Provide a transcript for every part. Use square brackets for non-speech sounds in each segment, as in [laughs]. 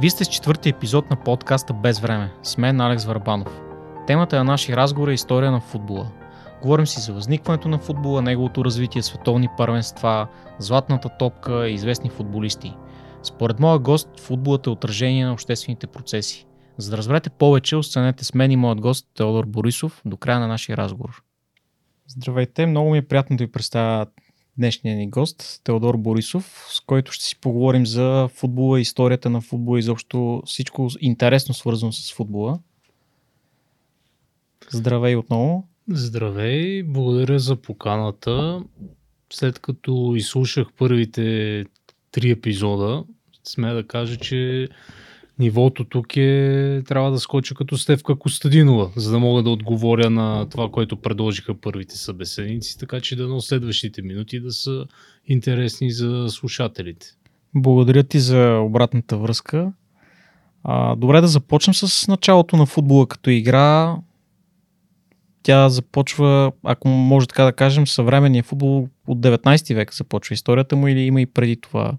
Вие сте с четвъртия епизод на подкаста Без време. С мен Алекс Варбанов. Темата на нашия разговор е история на футбола. Говорим си за възникването на футбола, неговото развитие, световни първенства, златната топка и известни футболисти. Според моя гост, футболът е отражение на обществените процеси. За да разберете повече, останете с мен и моят гост Теодор Борисов до края на нашия разговор. Здравейте, много ми е приятно да ви представя днешния ни гост, Теодор Борисов, с който ще си поговорим за футбола, историята на футбола и изобщо всичко интересно свързано с футбола. Здравей отново. Здравей, благодаря за поканата. След като изслушах първите три епизода, сме да кажа, че нивото тук е, трябва да скоча като Стевка Костадинова, за да мога да отговоря на това, което предложиха първите събеседници, така че да на следващите минути да са интересни за слушателите. Благодаря ти за обратната връзка. А, добре да започнем с началото на футбола като игра. Тя започва, ако може така да кажем, съвременния футбол от 19 век започва историята му или има и преди това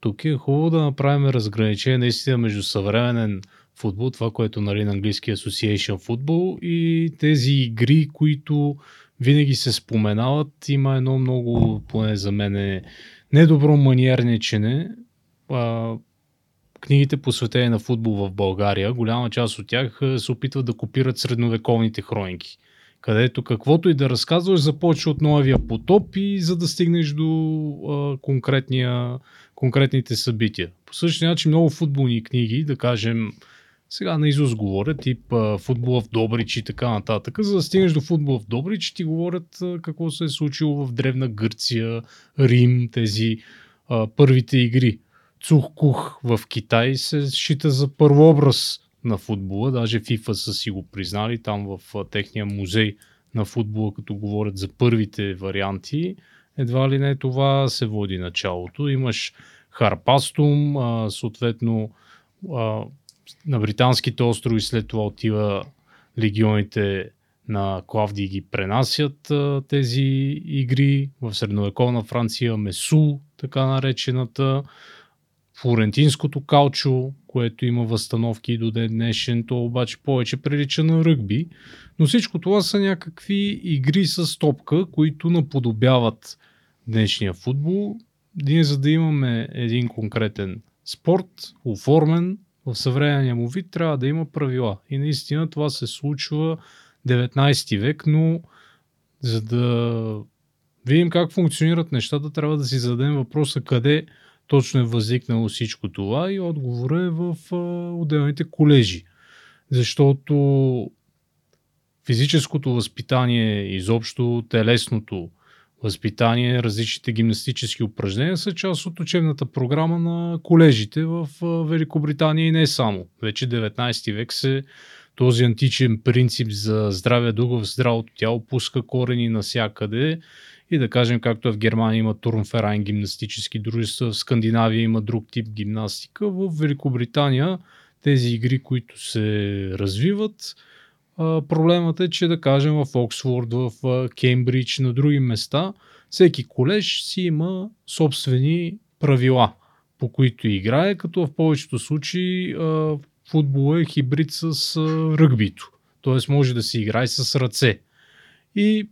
тук е хубаво да направим разграничение наистина между съвременен футбол, това, което нали, на английски Association футбол и тези игри, които винаги се споменават. Има едно много, поне за мен, е недобро маниерничене. А, книгите посветени на футбол в България, голяма част от тях се опитват да копират средновековните хроники където каквото и да разказваш започва от новия потоп и за да стигнеш до а, конкретните събития. По същия начин много футболни книги, да кажем, сега на Изус говорят, тип футбола в Добрич и така нататък. За да стигнеш до футбола в Добрич, ти говорят какво се е случило в Древна Гърция, Рим, тези а, първите игри. Цух-кух в Китай се счита за първообраз на футбола. Даже FIFA са си го признали там в техния музей на футбола, като говорят за първите варианти едва ли не това се води началото. Имаш Харпастум, съответно на британските острови след това отива легионите на Клавди ги пренасят тези игри. В средновековна Франция Месу, така наречената. Флорентинското калчо, което има възстановки до ден днешен, то обаче повече прилича на ръгби. Но всичко това са някакви игри с топка, които наподобяват днешния футбол. Ние за да имаме един конкретен спорт, оформен в съвременния му вид, трябва да има правила. И наистина това се случва 19 век, но за да видим как функционират нещата, трябва да си зададем въпроса къде точно е възникнало всичко това и отговора е в а, отделните колежи. Защото физическото възпитание, изобщо телесното възпитание, различните гимнастически упражнения са част от учебната програма на колежите в Великобритания и не само. Вече 19 век се този античен принцип за здраве духа в здравото тяло пуска корени навсякъде и да кажем, както е в Германия има Турнферайн гимнастически дружества, в Скандинавия има друг тип гимнастика, в Великобритания тези игри, които се развиват, проблемът е, че да кажем в Оксфорд, в Кембридж, на други места, всеки колеж си има собствени правила, по които играе, като в повечето случаи футбол е хибрид с ръгбито. Тоест може да се играе с ръце. И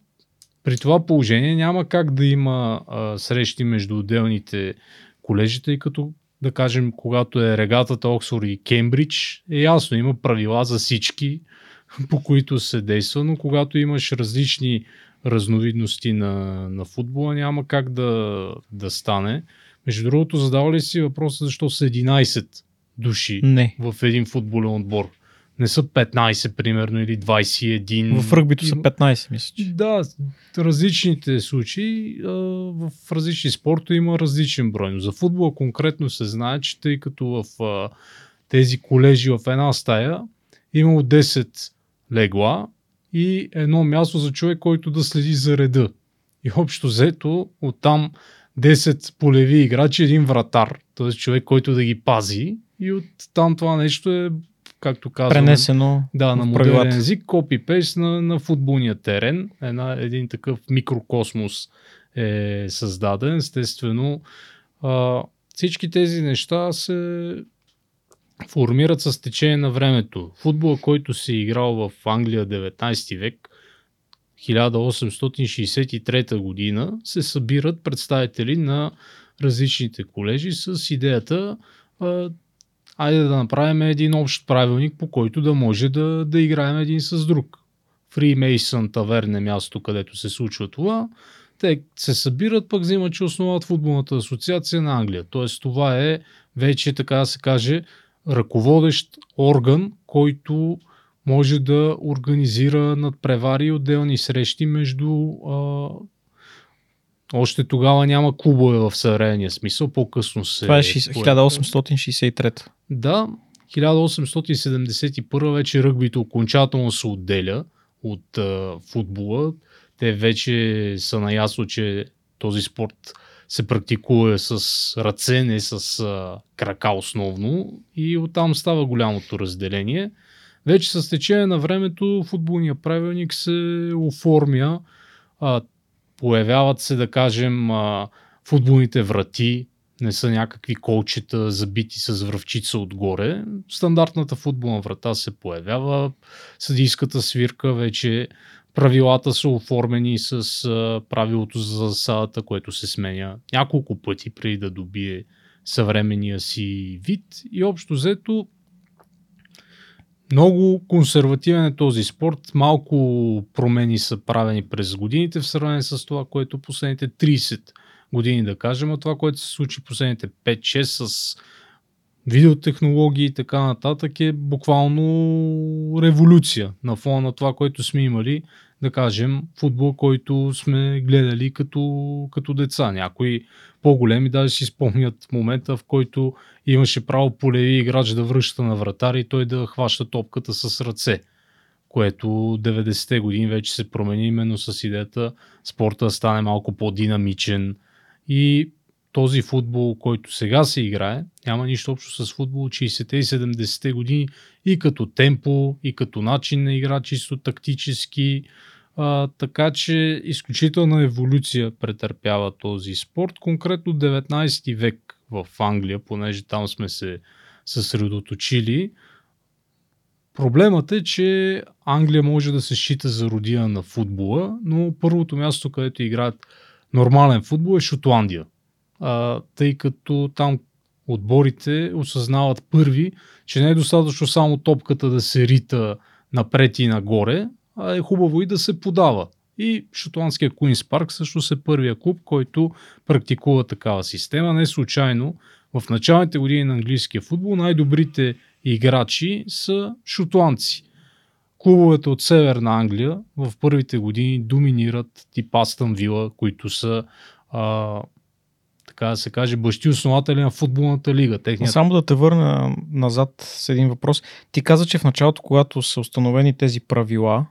при това положение няма как да има а, срещи между отделните колежи, тъй като да кажем, когато е регатата Оксфорд и Кембридж, е ясно, има правила за всички [laughs] по които се действа, но когато имаш различни разновидности на, на футбола, няма как да, да стане. Между другото, задава ли си въпроса защо са 11 души Не. в един футболен отбор? Не са 15, примерно, или 21. В ръгбито са 15, мисля. Че. Да, различните случаи. В различни спорта има различен брой. Но за футбола конкретно се знае, че тъй като в тези колежи в една стая имало 10 легла и едно място за човек, който да следи за реда. И общо взето оттам 10 полеви играчи, един вратар, т.е. човек, който да ги пази и от там това нещо е както казвам, пренесено да, на модерен език, копи-пейст на, на футболния терен. Една, един такъв микрокосмос е създаден. Естествено, а, всички тези неща се формират с течение на времето. Футбола, който е играл в Англия 19 век, 1863 година, се събират представители на различните колежи с идеята а, айде да направим един общ правилник, по който да може да, да играем един с друг. Freemason таверн е място, където се случва това. Те се събират, пък взимат, че основат футболната асоциация на Англия. Тоест това е вече, така да се каже, ръководещ орган, който може да организира надпревари и отделни срещи между а, още тогава няма клубове в съвременния смисъл, по-късно се... Това е 1863. Да, 1871 вече ръгбито окончателно се отделя от а, футбола. Те вече са наясно, че този спорт се практикува с ръце, не с а, крака основно и оттам става голямото разделение. Вече с течение на времето футболния правилник се оформя, а, появяват се, да кажем, а, футболните врати, не са някакви колчета забити с връвчица отгоре. Стандартната футболна врата се появява, съдийската свирка вече правилата са оформени с правилото за засадата, което се сменя няколко пъти преди да добие съвременния си вид и общо взето много консервативен е този спорт. Малко промени са правени през годините в сравнение с това, което последните 30 години, да кажем, а това, което се случи последните 5-6 с видеотехнологии и така нататък е буквално революция на фона на това, което сме имали, да кажем, футбол, който сме гледали като, като деца. Някои по-големи даже си спомнят момента, в който имаше право полеви играч да връща на вратар и той да хваща топката с ръце което 90-те години вече се промени именно с идеята спорта да стане малко по-динамичен и този футбол, който сега се играе, няма нищо общо с футбол 60-те и 70-те години и като темпо, и като начин на игра, чисто тактически. А, така че изключителна еволюция претърпява този спорт. Конкретно 19 век в Англия, понеже там сме се съсредоточили. Проблемът е, че Англия може да се счита за родина на футбола, но първото място, където играят нормален футбол е Шотландия а, тъй като там отборите осъзнават първи, че не е достатъчно само топката да се рита напред и нагоре, а е хубаво и да се подава. И шотландския Куинс Парк също е първия клуб, който практикува такава система. Не случайно в началните години на английския футбол най-добрите играчи са шотландци. Клубовете от Северна Англия в първите години доминират тип Астън които са а, така да се каже, бащи основатели на футболната лига. Техният... Само да те върна назад с един въпрос. Ти каза, че в началото, когато са установени тези правила,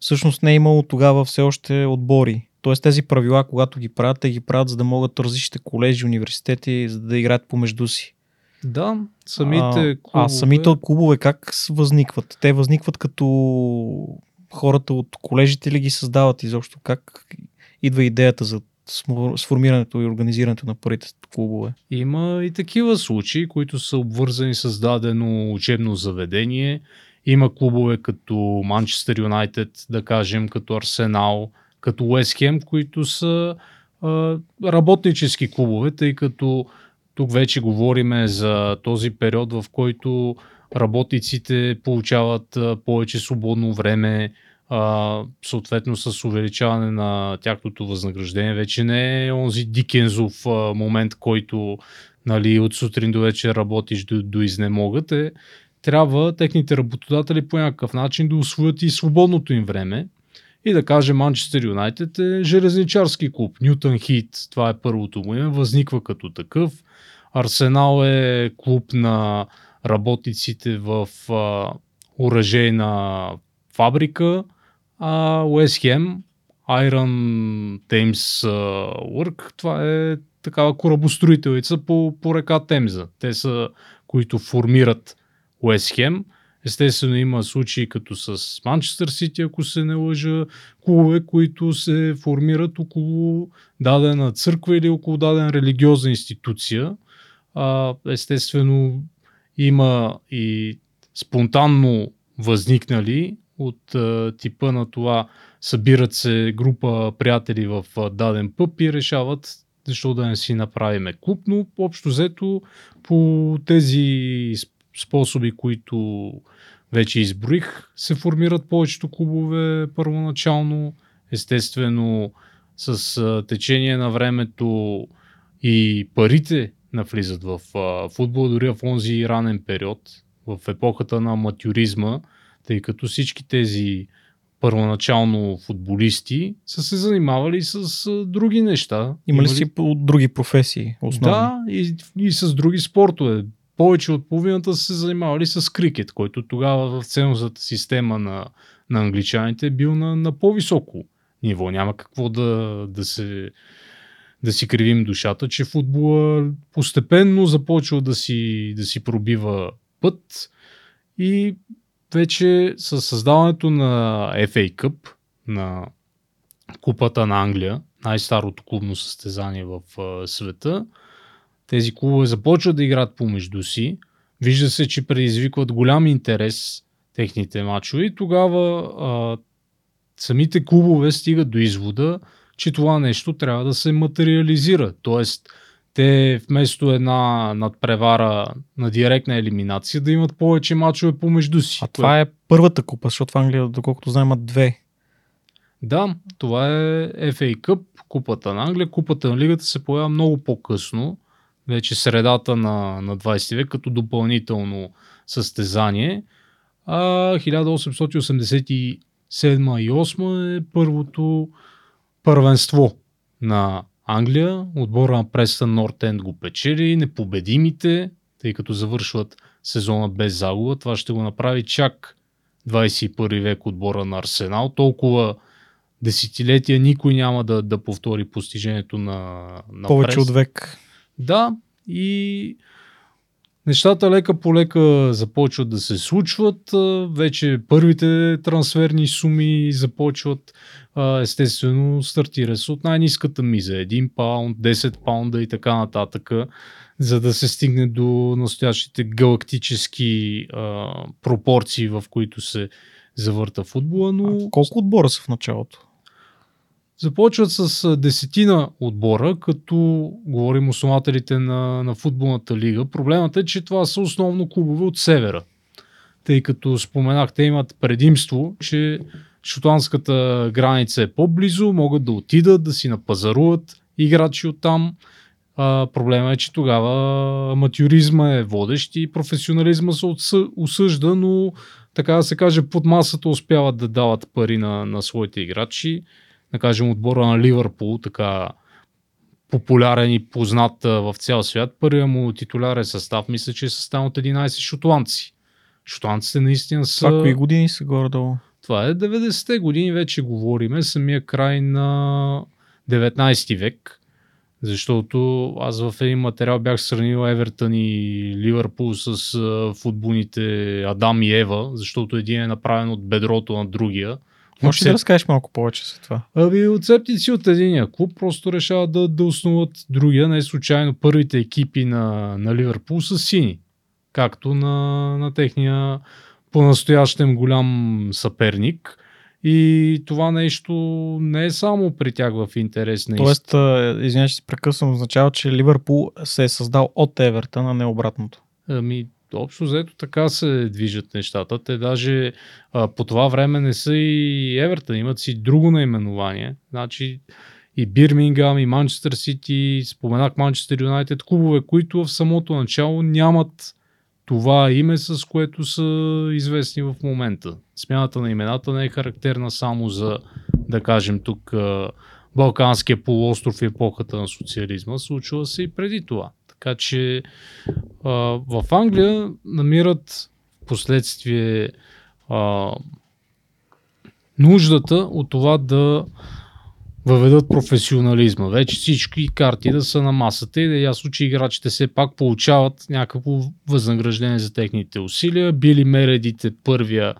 всъщност не е имало тогава все още отбори. Тоест тези правила, когато ги правят, те ги правят, за да могат различните колежи, университети, за да играят помежду си. Да, самите клубове... А самите клубове как възникват? Те възникват като хората от колежите ли ги създават изобщо? Как идва идеята за сформирането и организирането на първите клубове. Има и такива случаи, които са обвързани с дадено учебно заведение. Има клубове като Манчестър Юнайтед, да кажем, като Арсенал, като Уест Хем, които са а, работнически клубове, тъй като тук вече говориме за този период, в който работниците получават а, повече свободно време, а, съответно с увеличаване на тяхното възнаграждение. Вече не е онзи Дикензов а, момент, който нали, от сутрин до вечер работиш до, до изнемогът. Е, трябва техните работодатели по някакъв начин да освоят и свободното им време. И да кажем, Манчестър Юнайтед е железничарски клуб. Нютън Хит, това е първото му име, възниква като такъв. Арсенал е клуб на работниците в а, оръжейна фабрика а Уест Хем, Iron Thames Work, това е такава корабостроителица по, по река Темза. Те са, които формират Уест Хем. Естествено има случаи като с Манчестър Сити, ако се не лъжа, клубове, които се формират около дадена църква или около дадена религиозна институция. А, естествено има и спонтанно възникнали от а, типа на това събират се група приятели в а, даден пъп и решават защо да не си направиме клуб, но общо взето по тези способи, които вече изброих, се формират повечето клубове първоначално. Естествено, с а, течение на времето и парите навлизат в а, футбол, дори в онзи ранен период, в епохата на матюризма, тъй като всички тези първоначално футболисти са се занимавали с други неща. Има ли си от други професии? Основни? Да, и, и с други спортове. Повече от половината са се занимавали с крикет, който тогава в ценностната система на, на англичаните е бил на, на по-високо ниво. Няма какво да, да, се, да си кривим душата, че футбола постепенно започва да си, да си пробива път и вече с създаването на FA Cup, на Купата на Англия, най-старото клубно състезание в света, тези клубове започват да играят помежду си. Вижда се, че предизвикват голям интерес техните мачове и тогава а, самите клубове стигат до извода, че това нещо трябва да се материализира. Тоест, те вместо една надпревара на директна елиминация да имат повече мачове помежду си. А това е първата купа, защото в Англия, доколкото знаем, две. Да, това е FA Cup, купата на Англия. Купата на лигата се появява много по-късно, вече средата на, на 20 век, като допълнително състезание. А 1887 и 8 е първото първенство на Англия. Отбора на Престън Нортенд го печели, непобедимите, тъй като завършват сезона без загуба. Това ще го направи чак 21 век отбора на Арсенал. Толкова десетилетия никой няма да, да повтори постижението на, на Повече Прест. от век. Да, и нещата лека по лека започват да се случват. Вече първите трансферни суми започват. Естествено, стартира се от най-низката миза. 1 паунд, 10 паунда и така нататък, за да се стигне до настоящите галактически а, пропорции, в които се завърта футбола. Но... А колко отбора са в началото? Започват с десетина отбора, като говорим основателите на, на футболната лига. Проблемът е, че това са основно клубове от севера. Тъй като споменах, те имат предимство, че шотландската граница е по-близо, могат да отидат, да си напазаруват играчи от там. Проблема е, че тогава аматюризма е водещ и професионализма се осъжда, но така да се каже, под масата успяват да дават пари на, на своите играчи да кажем, отбора на Ливърпул, така популярен и познат в цял свят. Първият му титулярен състав, мисля, че е състав от 11 шотландци. Шотландците наистина са... Това кои години са горе-долу? Това е 90-те години, вече говориме, самия край на 19 век. Защото аз в един материал бях сравнил Евертън и Ливърпул с футболните Адам и Ева, защото един е направен от бедрото на другия. Може да разкажеш малко повече за това? Ами отцепници от единия клуб просто решават да, да основат другия. Не случайно първите екипи на, на Ливърпул са сини. Както на, на техния по-настоящем голям съперник. И това нещо не е само при тях в интерес на Тоест, извинявай, че се прекъсвам, означава, че Ливърпул се е създал от Евертън, а не обратното. Ами, общо взето така се движат нещата. Те даже а, по това време не са и Евертън, имат си друго наименование. Значи и Бирмингам, и Манчестър Сити, споменах Манчестър Юнайтед, клубове, които в самото начало нямат това име, с което са известни в момента. Смяната на имената не е характерна само за, да кажем тук, Балканския полуостров и епохата на социализма. Случва се и преди това. Така че а, в Англия намират в последствие а, нуждата от това да въведат професионализма. Вече всички карти да са на масата и да е ясно, че играчите все пак получават някакво възнаграждение за техните усилия. Били Мередите първия,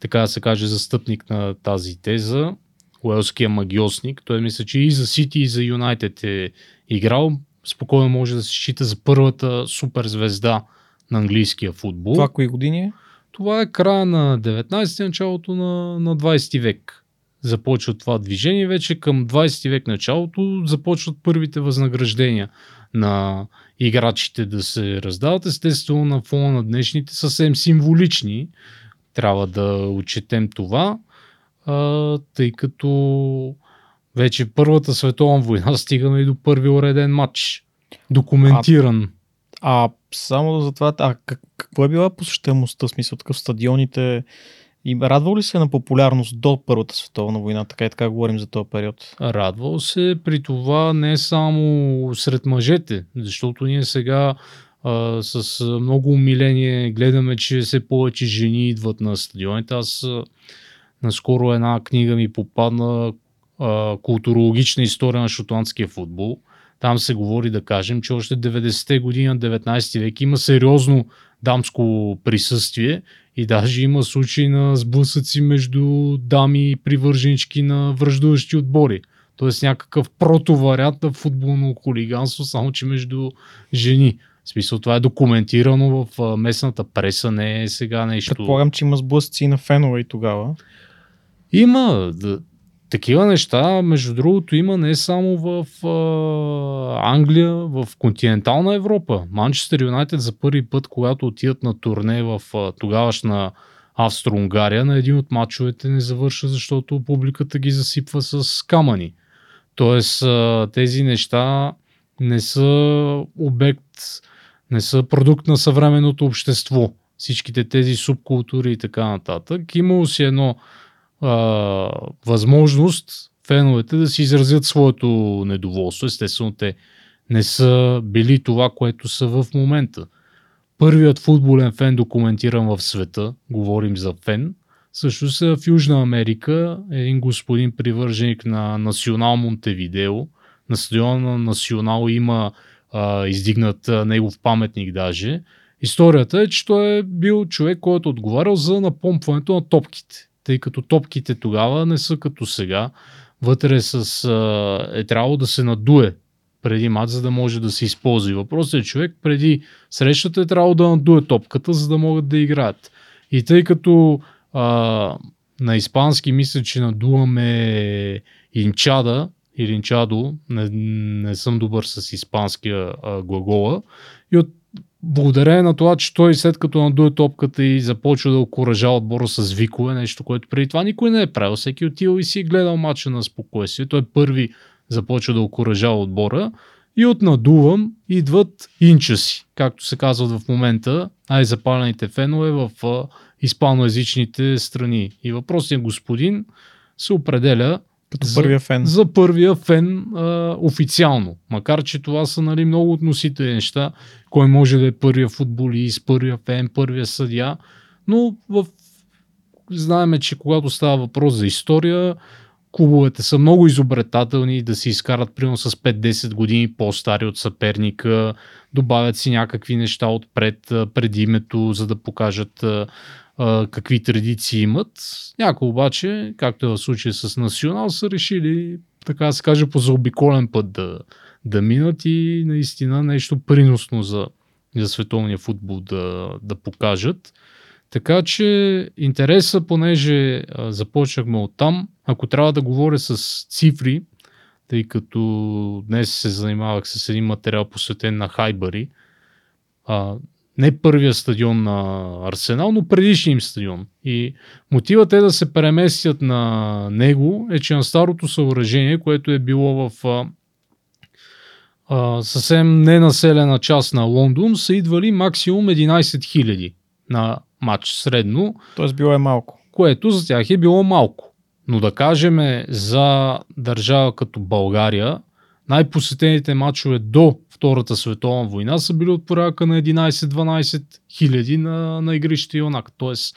така да се каже, застъпник на тази теза, уелския магиосник. Той мисля, че и за Сити, и за Юнайтед е играл спокойно може да се счита за първата суперзвезда на английския футбол. Това кои години е? Това е края на 19 началото на, на 20 век. Започва това движение. Вече към 20 век началото започват първите възнаграждения на играчите да се раздават. Естествено на фона на днешните съвсем символични. Трябва да отчетем това, а, тъй като вече Първата световна война [laughs] стигаме и до първи уреден матч. Документиран. А само за това, а как, какво е била посещаемостта, смисъл такъв стадионите? И радвал ли се на популярност до Първата световна война, така и така говорим за този период? Радвал се при това не само сред мъжете, защото ние сега а, с много умиление гледаме, че все повече жени идват на стадионите. Аз а, наскоро една книга ми попадна а, културологична история на шотландския футбол. Там се говори да кажем, че още 90-те години на 19 век има сериозно дамско присъствие и даже има случаи на сблъсъци между дами и привърженички на връждуващи отбори. Тоест някакъв протоварят на футболно хулиганство, само че между жени. В смисъл това е документирано в местната преса, не е сега нещо. Предполагам, че има сблъсъци на фенове и тогава. Има. Такива неща, между другото, има не само в а, Англия, в континентална Европа. Манчестър Юнайтед за първи път, когато отидат на турне в а, тогавашна Австро-Унгария, на един от мачовете не завърша, защото публиката ги засипва с камъни. Тоест, а, тези неща не са обект, не са продукт на съвременното общество. Всичките тези субкултури и така нататък. Имало си едно а, възможност феновете да си изразят своето недоволство. Естествено, те не са били това, което са в момента. Първият футболен фен документиран в света, говорим за фен, също са в Южна Америка, един господин привърженик на Национал Монтевидео. На стадиона на Национал има а, издигнат а, негов паметник даже. Историята е, че той е бил човек, който е отговарял за напомпването на топките тъй като топките тогава не са като сега. Вътре с, а, е трябвало да се надуе преди мат, за да може да се използва. Въпросът е човек преди срещата е трябвало да надуе топката, за да могат да играят. И тъй като а, на испански мисля, че надуваме инчада или инчадо, не, не съм добър с испанския а, глагола, и от благодарение на това, че той след като надуе топката и започва да окоръжава отбора с викове, нещо, което преди това никой не е правил. Всеки отива и си е гледал мача на спокойствие. Той първи започва да окоръжава отбора и от надувам идват инчаси, както се казват в момента, най-запалените фенове в испаноязичните страни. И въпросният господин се определя като за, първия фен. За първия фен а, официално. Макар, че това са нали, много относителни неща. Кой може да е първия футболист, първия фен, първия съдия. Но в... знаеме, че когато става въпрос за история, клубовете са много изобретателни да се изкарат примерно с 5-10 години по-стари от съперника, добавят си някакви неща отпред, преди името, за да покажат какви традиции имат. Някои обаче, както е в случая с Национал, са решили, така да се каже, по заобиколен път да, да минат и наистина нещо приносно за, за световния футбол да, да покажат. Така че интереса, понеже а, започнахме от там, ако трябва да говоря с цифри, тъй като днес се занимавах с един материал посветен на Хайбари, а, не първия стадион на Арсенал, но предишния им стадион. И мотивът е да се преместят на него е, че на старото съоръжение, което е било в а, а, съвсем ненаселена част на Лондон, са идвали максимум 11 000 на матч средно. Тоест било е малко. Което за тях е било малко. Но да кажем за държава като България, най-посетените матчове до Втората световна война са били от порядка на 11-12 хиляди на, на игрище Юнак. Тоест,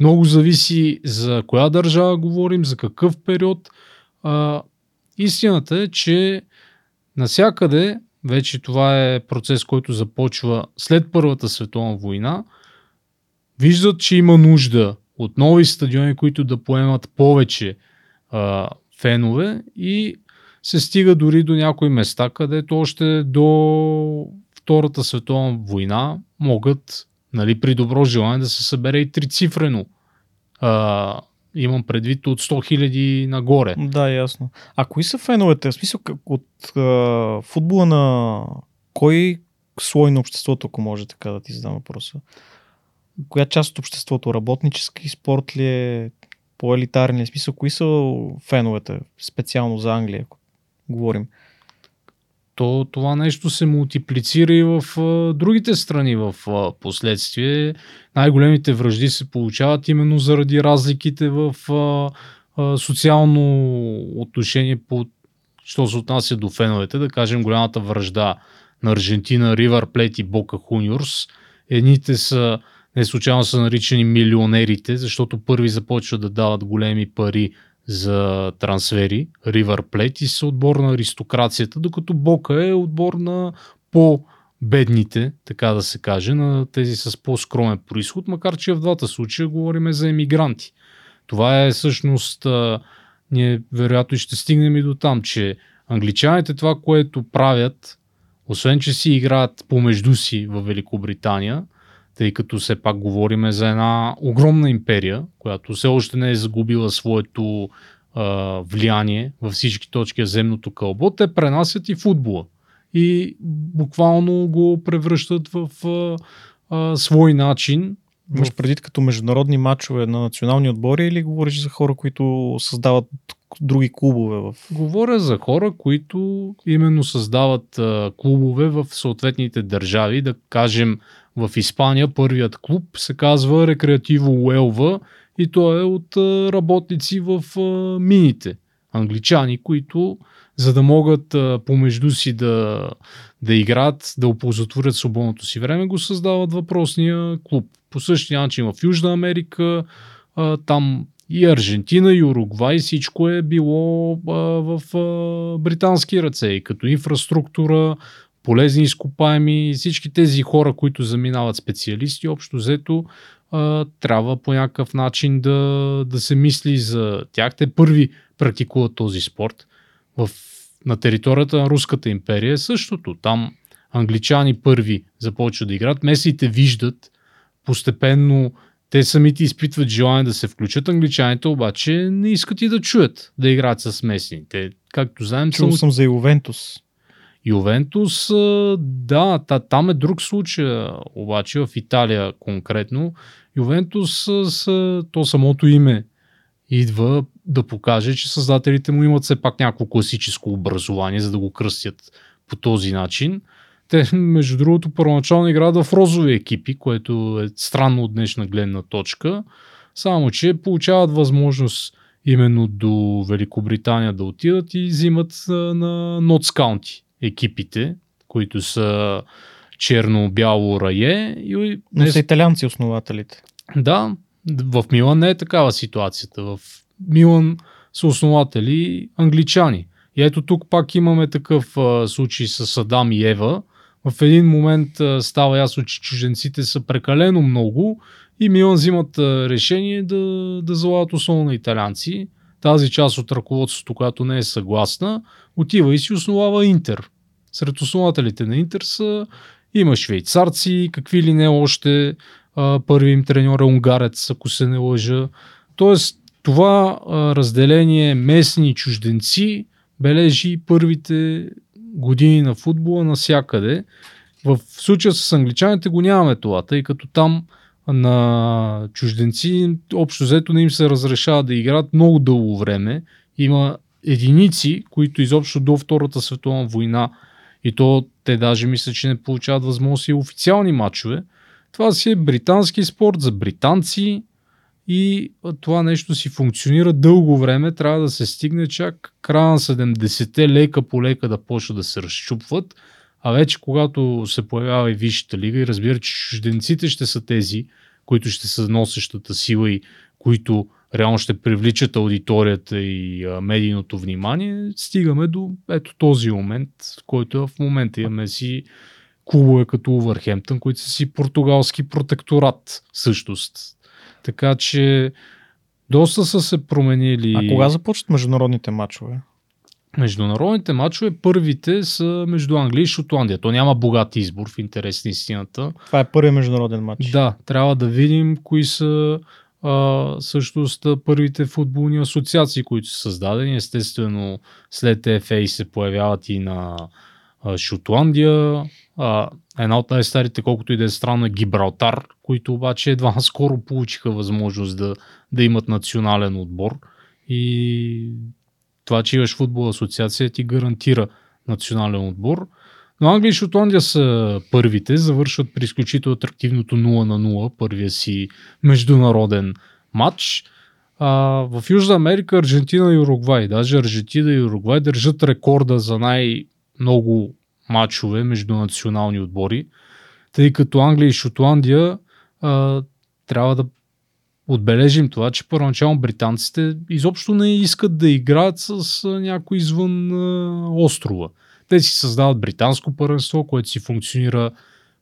много зависи за коя държава говорим, за какъв период. А, истината е, че насякъде, вече това е процес, който започва след Първата световна война, виждат, че има нужда от нови стадиони, които да поемат повече а, фенове и се стига дори до някои места, където още до Втората световна война могат нали, при добро желание да се събере и трицифрено. А, имам предвид от 100 хиляди нагоре. Да, ясно. А кои са феновете? В смисъл, от а, футбола на кой слой на обществото, ако може така да ти задам въпроса? Коя част от обществото? Работнически спорт ли е? По-елитарен смисъл, кои са феновете? Специално за Англия, ако говорим. То, това нещо се мултиплицира и в а, другите страни в а, последствие. Най-големите връжди се получават именно заради разликите в а, а, социално отношение по що се отнася до феновете, да кажем голямата връжда на Аржентина, Ривър Плейт и Бока Хуниорс. Едните са, не случайно са наричани милионерите, защото първи започват да дават големи пари за трансфери, Ривър Плейт и са отбор на аристокрацията, докато Бока е отбор на по бедните, така да се каже, на тези с по-скромен происход, макар че в двата случая говорим за емигранти. Това е всъщност, а, ние вероятно ще стигнем и до там, че англичаните това, което правят, освен че си играят помежду си в Великобритания, тъй като все пак говориме за една огромна империя, която все още не е загубила своето а, влияние във всички точки на земното кълбо, те пренасят и футбола. И буквално го превръщат в а, а, свой начин. Имаш предвид като международни матчове на национални отбори или говориш за хора, които създават други клубове в... Говоря за хора, които именно създават а, клубове в съответните държави, да кажем в Испания първият клуб се казва Рекреативо Уелва и той е от работници в мините. Англичани, които за да могат помежду си да, да играят, да оползотворят свободното си време, го създават въпросния клуб. По същия начин в Южна Америка, там и Аржентина, и Уругвай, всичко е било в британски ръце. И като инфраструктура, полезни изкопаеми, всички тези хора, които заминават специалисти, общо взето, трябва по някакъв начин да, да се мисли за тях. Те първи практикуват този спорт. В, на територията на Руската империя е същото. Там англичани първи започват да играят. Местните виждат постепенно те самите изпитват желание да се включат, англичаните обаче не искат и да чуят да играят с местните. Както знаем, Чул само... съм за Ювентус. Ювентус, да, та, там е друг случай, обаче в Италия конкретно. Ювентус, с, то самото име идва да покаже, че създателите му имат все пак някакво класическо образование, за да го кръстят по този начин. Те, между другото, първоначално играят в розови екипи, което е странно от днешна гледна точка, само че получават възможност именно до Великобритания да отидат и взимат на Нотс Каунти екипите, които са черно-бяло рае. И, Но са италианци основателите. да, в Милан не е такава ситуацията. В Милан са основатели англичани. И ето тук пак имаме такъв а, случай с Адам и Ева. В един момент а, става ясно, че чужденците са прекалено много и Милан взимат а, решение да, да залагат основно на италианци. Тази част от ръководството, която не е съгласна, отива и си основава Интер. Сред основателите на Интер са има швейцарци, какви ли не още. А, първи им треньор е унгарец, ако се не лъжа. Тоест, това разделение местни и чужденци бележи първите години на футбола навсякъде. В случая с англичаните го нямаме това, тъй като там на чужденци общо взето не им се разрешава да играят много дълго време. Има единици, които изобщо до Втората световна война и то те даже мисля, че не получават възможност и официални матчове. Това си е британски спорт за британци и това нещо си функционира дълго време. Трябва да се стигне чак края на 70-те лека по лека да почва да се разчупват. А вече когато се появява и Висшата лига и разбира, че чужденците ще са тези, които ще са носещата сила и които реално ще привличат аудиторията и а, медийното внимание, стигаме до ето този момент, в който в момента имаме си клубове като Увърхемптън, които са си португалски протекторат всъщност. Така че доста са се променили. А кога започват международните матчове? Международните матчове първите са между Англия и Шотландия. То няма богат избор в интерес на истината. Това е първият международен матч. Да, трябва да видим кои са а, всъщност първите футболни асоциации, които са създадени. Естествено, след FA се появяват и на а, Шотландия. А, една от най-старите, колкото и да е странно, е Гибралтар, които обаче едва [laughs] скоро получиха възможност да, да имат национален отбор. И това, че имаш футбол асоциация, ти гарантира национален отбор. Но Англия и Шотландия са първите, завършват при изключително атрактивното 0 на 0, първия си международен матч. А, в Южна Америка Аржентина и Уругвай, даже Аржентина и Уругвай държат рекорда за най-много матчове между национални отбори, тъй като Англия и Шотландия а, трябва да отбележим това, че първоначално британците изобщо не искат да играят с някой извън а, острова. Те си създават британско първенство, което си функционира,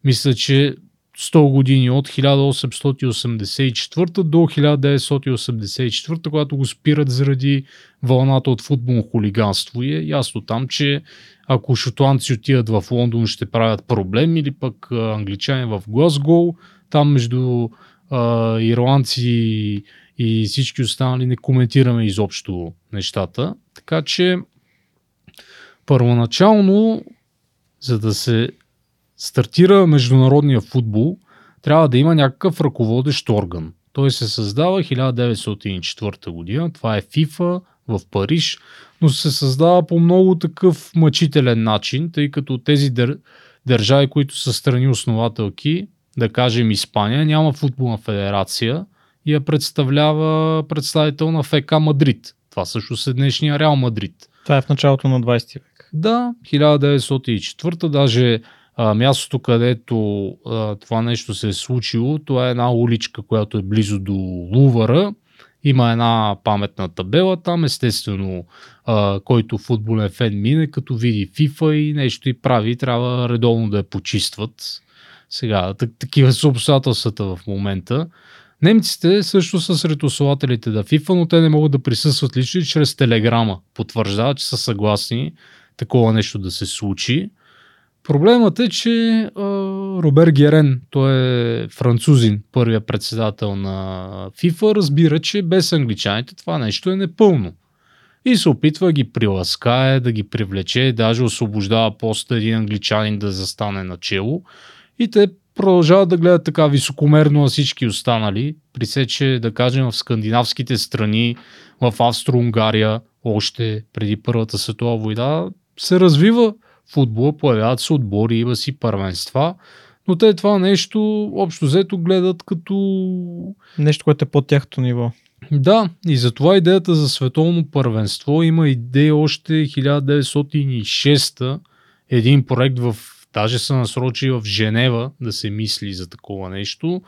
мисля, че 100 години от 1884 до 1984, когато го спират заради вълната от футболно хулиганство. И е ясно там, че ако шотландци отидат в Лондон ще правят проблем или пък англичани в Глазгоу, там между а, ирландци и всички останали не коментираме изобщо нещата. Така че първоначално, за да се стартира международния футбол, трябва да има някакъв ръководещ орган. Той се създава 1904 година. Това е FIFA в Париж, но се създава по много такъв мъчителен начин, тъй като тези дър... държави, които са страни основателки, да кажем Испания, няма футболна федерация и я представлява представител на ФК Мадрид. Това също е днешния Реал Мадрид. Това е в началото на 20 век. Да, 1904 даже а, мястото, където а, това нещо се е случило, това е една уличка, която е близо до Лувара. Има една паметна табела там, естествено, а, който футболен фен мине, като види FIFA и нещо и прави, трябва редовно да я почистват. Сега, такива са обстоятелствата в момента. Немците също са сред основателите на FIFA, но те не могат да присъстват лично чрез телеграма. Потвърждават, че са съгласни такова нещо да се случи. Проблемът е, че а, Робер Герен, той е французин, първия председател на FIFA, разбира, че без англичаните това нещо е непълно. И се опитва да ги приласкае, да ги привлече, даже освобождава поста един англичанин да застане начело. И те продължават да гледат така високомерно на всички останали. При се, че да кажем в скандинавските страни, в Австро-Унгария, още преди Първата светова война, се развива футбола, появяват се отбори, има си първенства, но те това нещо общо взето гледат като... Нещо, което е под тяхното ниво. Да, и затова идеята за световно първенство има идея още 1906 един проект в даже са насрочи в Женева да се мисли за такова нещо.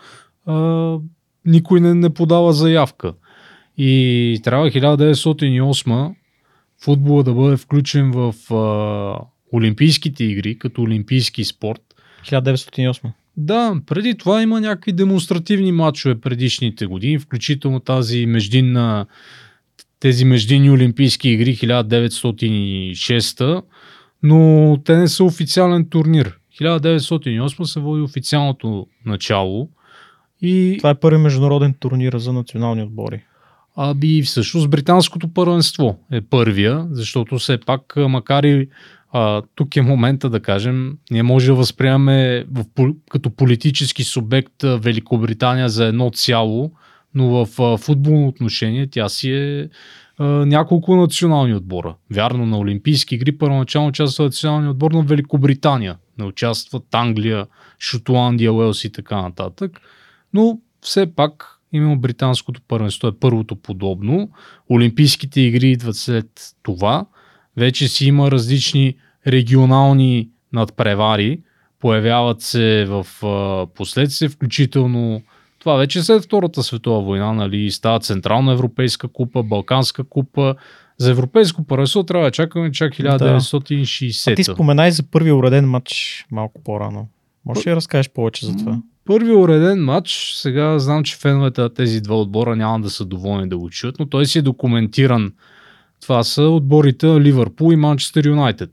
А, никой не, не подава заявка. И трябва 1908 футбола да бъде включен в а, Олимпийските игри, като олимпийски спорт. 1908. Да, преди това има някакви демонстративни матчове предишните години, включително тази междинна тези междинни олимпийски игри 1906 но те не са официален турнир. 1908 се води официалното начало. И... Това е първи международен турнир за национални отбори. Аби всъщност британското първенство е първия, защото все пак, макар и а, тук е момента да кажем, ние може да възприемаме в, като политически субект Великобритания за едно цяло, но в а, футболно отношение тя си е а, няколко национални отбора. Вярно, на Олимпийски игри първоначално участва националния отбор на Великобритания. Не участват Англия, Шотландия, Уелс и така нататък. Но все пак именно британското първенство е първото подобно. Олимпийските игри идват след това. Вече си има различни регионални надпревари. Появяват се в последствие, включително това вече е след Втората светова война, нали, става Централна европейска купа, Балканска купа. За европейско първенство трябва да чакаме чак 1960. Да. А ти споменай за първи уреден матч малко по-рано. Може ли да разкажеш повече за това? Първи уреден матч, сега знам, че феновете на тези два отбора няма да са доволни да го чуят, но той си е документиран Това са отборите Ливърпул и Манчестър Юнайтед.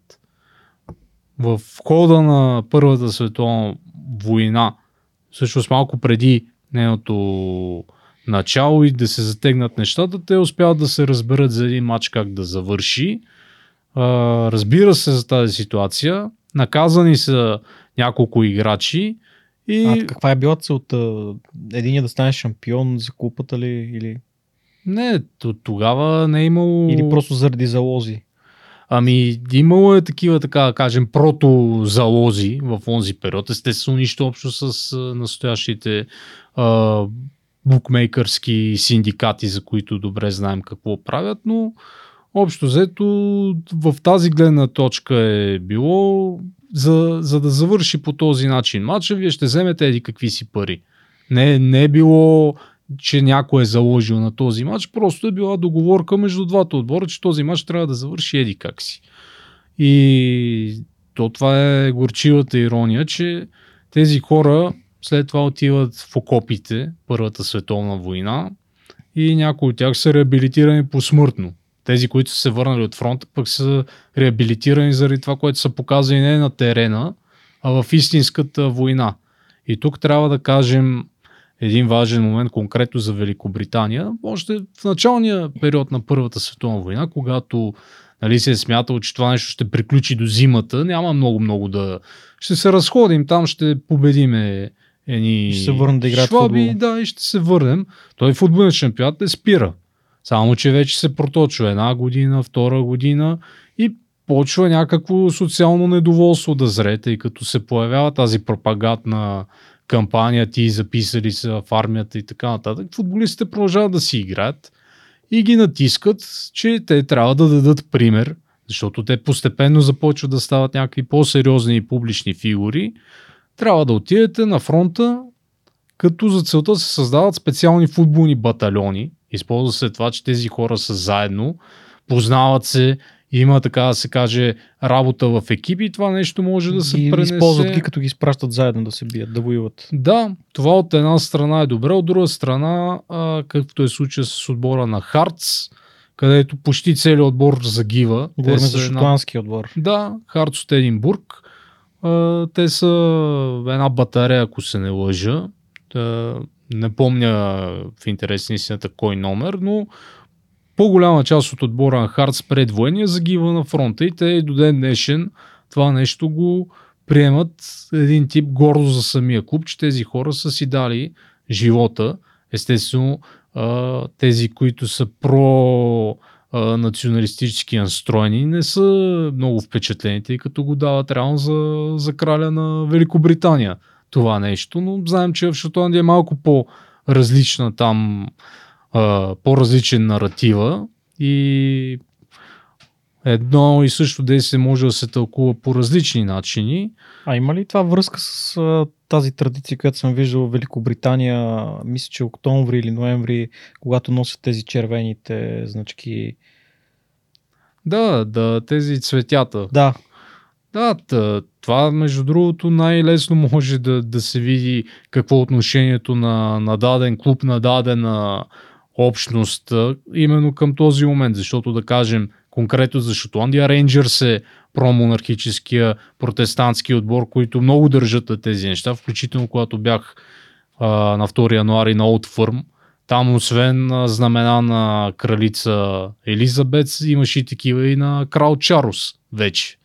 В хода на Първата световна война, всъщност малко преди нейното начало и да се затегнат нещата, те успяват да се разберат за един матч как да завърши. Разбира се за тази ситуация. Наказани са няколко играчи. И... А каква е била целта? Единия да стане шампион за купата ли? Или, Не, тогава не е имало... или просто заради залози? Ами, имало е такива, така да кажем, прото-залози в онзи период. Естествено, нищо общо с настоящите а, букмейкърски синдикати, за които добре знаем какво правят, но общо взето в тази гледна точка е било за, за да завърши по този начин матча, вие ще вземете еди какви си пари. Не, не е било че някой е заложил на този матч, просто е била договорка между двата отбора, че този матч трябва да завърши еди как си. И то това е горчивата ирония, че тези хора след това отиват в окопите, Първата световна война, и някои от тях са реабилитирани посмъртно. Тези, които са се върнали от фронта, пък са реабилитирани заради това, което са показали не на терена, а в истинската война. И тук трябва да кажем един важен момент конкретно за Великобритания. Още в началния период на Първата световна война, когато нали, се е смятало, че това нещо ще приключи до зимата, няма много-много да... Ще се разходим, там ще победиме едни Ще се върнат да играят шваби, футбол. да, и ще се върнем. Той футболен шампионат не спира. Само, че вече се проточва една година, втора година и почва някакво социално недоволство да зре, тъй като се появява тази пропагатна кампания, ти записали са в армията и така нататък. Футболистите продължават да си играят и ги натискат, че те трябва да дадат пример, защото те постепенно започват да стават някакви по-сериозни и публични фигури. Трябва да отидете на фронта, като за целта се създават специални футболни батальони. Използва се това, че тези хора са заедно, познават се, има така да се каже работа в екипи и това нещо може да се ги пренесе. използват ги, като ги изпращат заедно да се бият, да воюват. Да, това от една страна е добре, от друга страна, а, както е случая с отбора на Хартс, където почти целият отбор загива. Говорим за една- шотландски отбор. Да, Хартс от Единбург. А, те са една батарея, ако се не лъжа. Не помня в интерес на истината кой номер, но по-голяма част от отбора на Хартс пред военния загива на фронта и те до ден днешен това нещо го приемат един тип гордо за самия клуб, че тези хора са си дали живота. Естествено, тези, които са про националистически настроени, не са много впечатлени, тъй като го дават реално за, за краля на Великобритания това нещо, но знаем, че в Шотландия е малко по-различна там, а, по-различен наратива и едно и също действие може да се тълкува по различни начини. А има ли това връзка с а, тази традиция, която съм виждал в Великобритания, мисля, че октомври или ноември, когато носят тези червените значки? Да, да, тези цветята. Да, Да, тъ- това между другото най-лесно може да, да се види какво е отношението на, на даден клуб, на дадена общност именно към този момент, защото да кажем конкретно за Шотландия, Рейнджърс е промонархическия протестантски отбор, които много държат на тези неща, включително когато бях а, на 2 януари на Олд Фърм. Там, освен а, знамена на кралица Елизабет, имаше и такива и на крал Чарлз вече.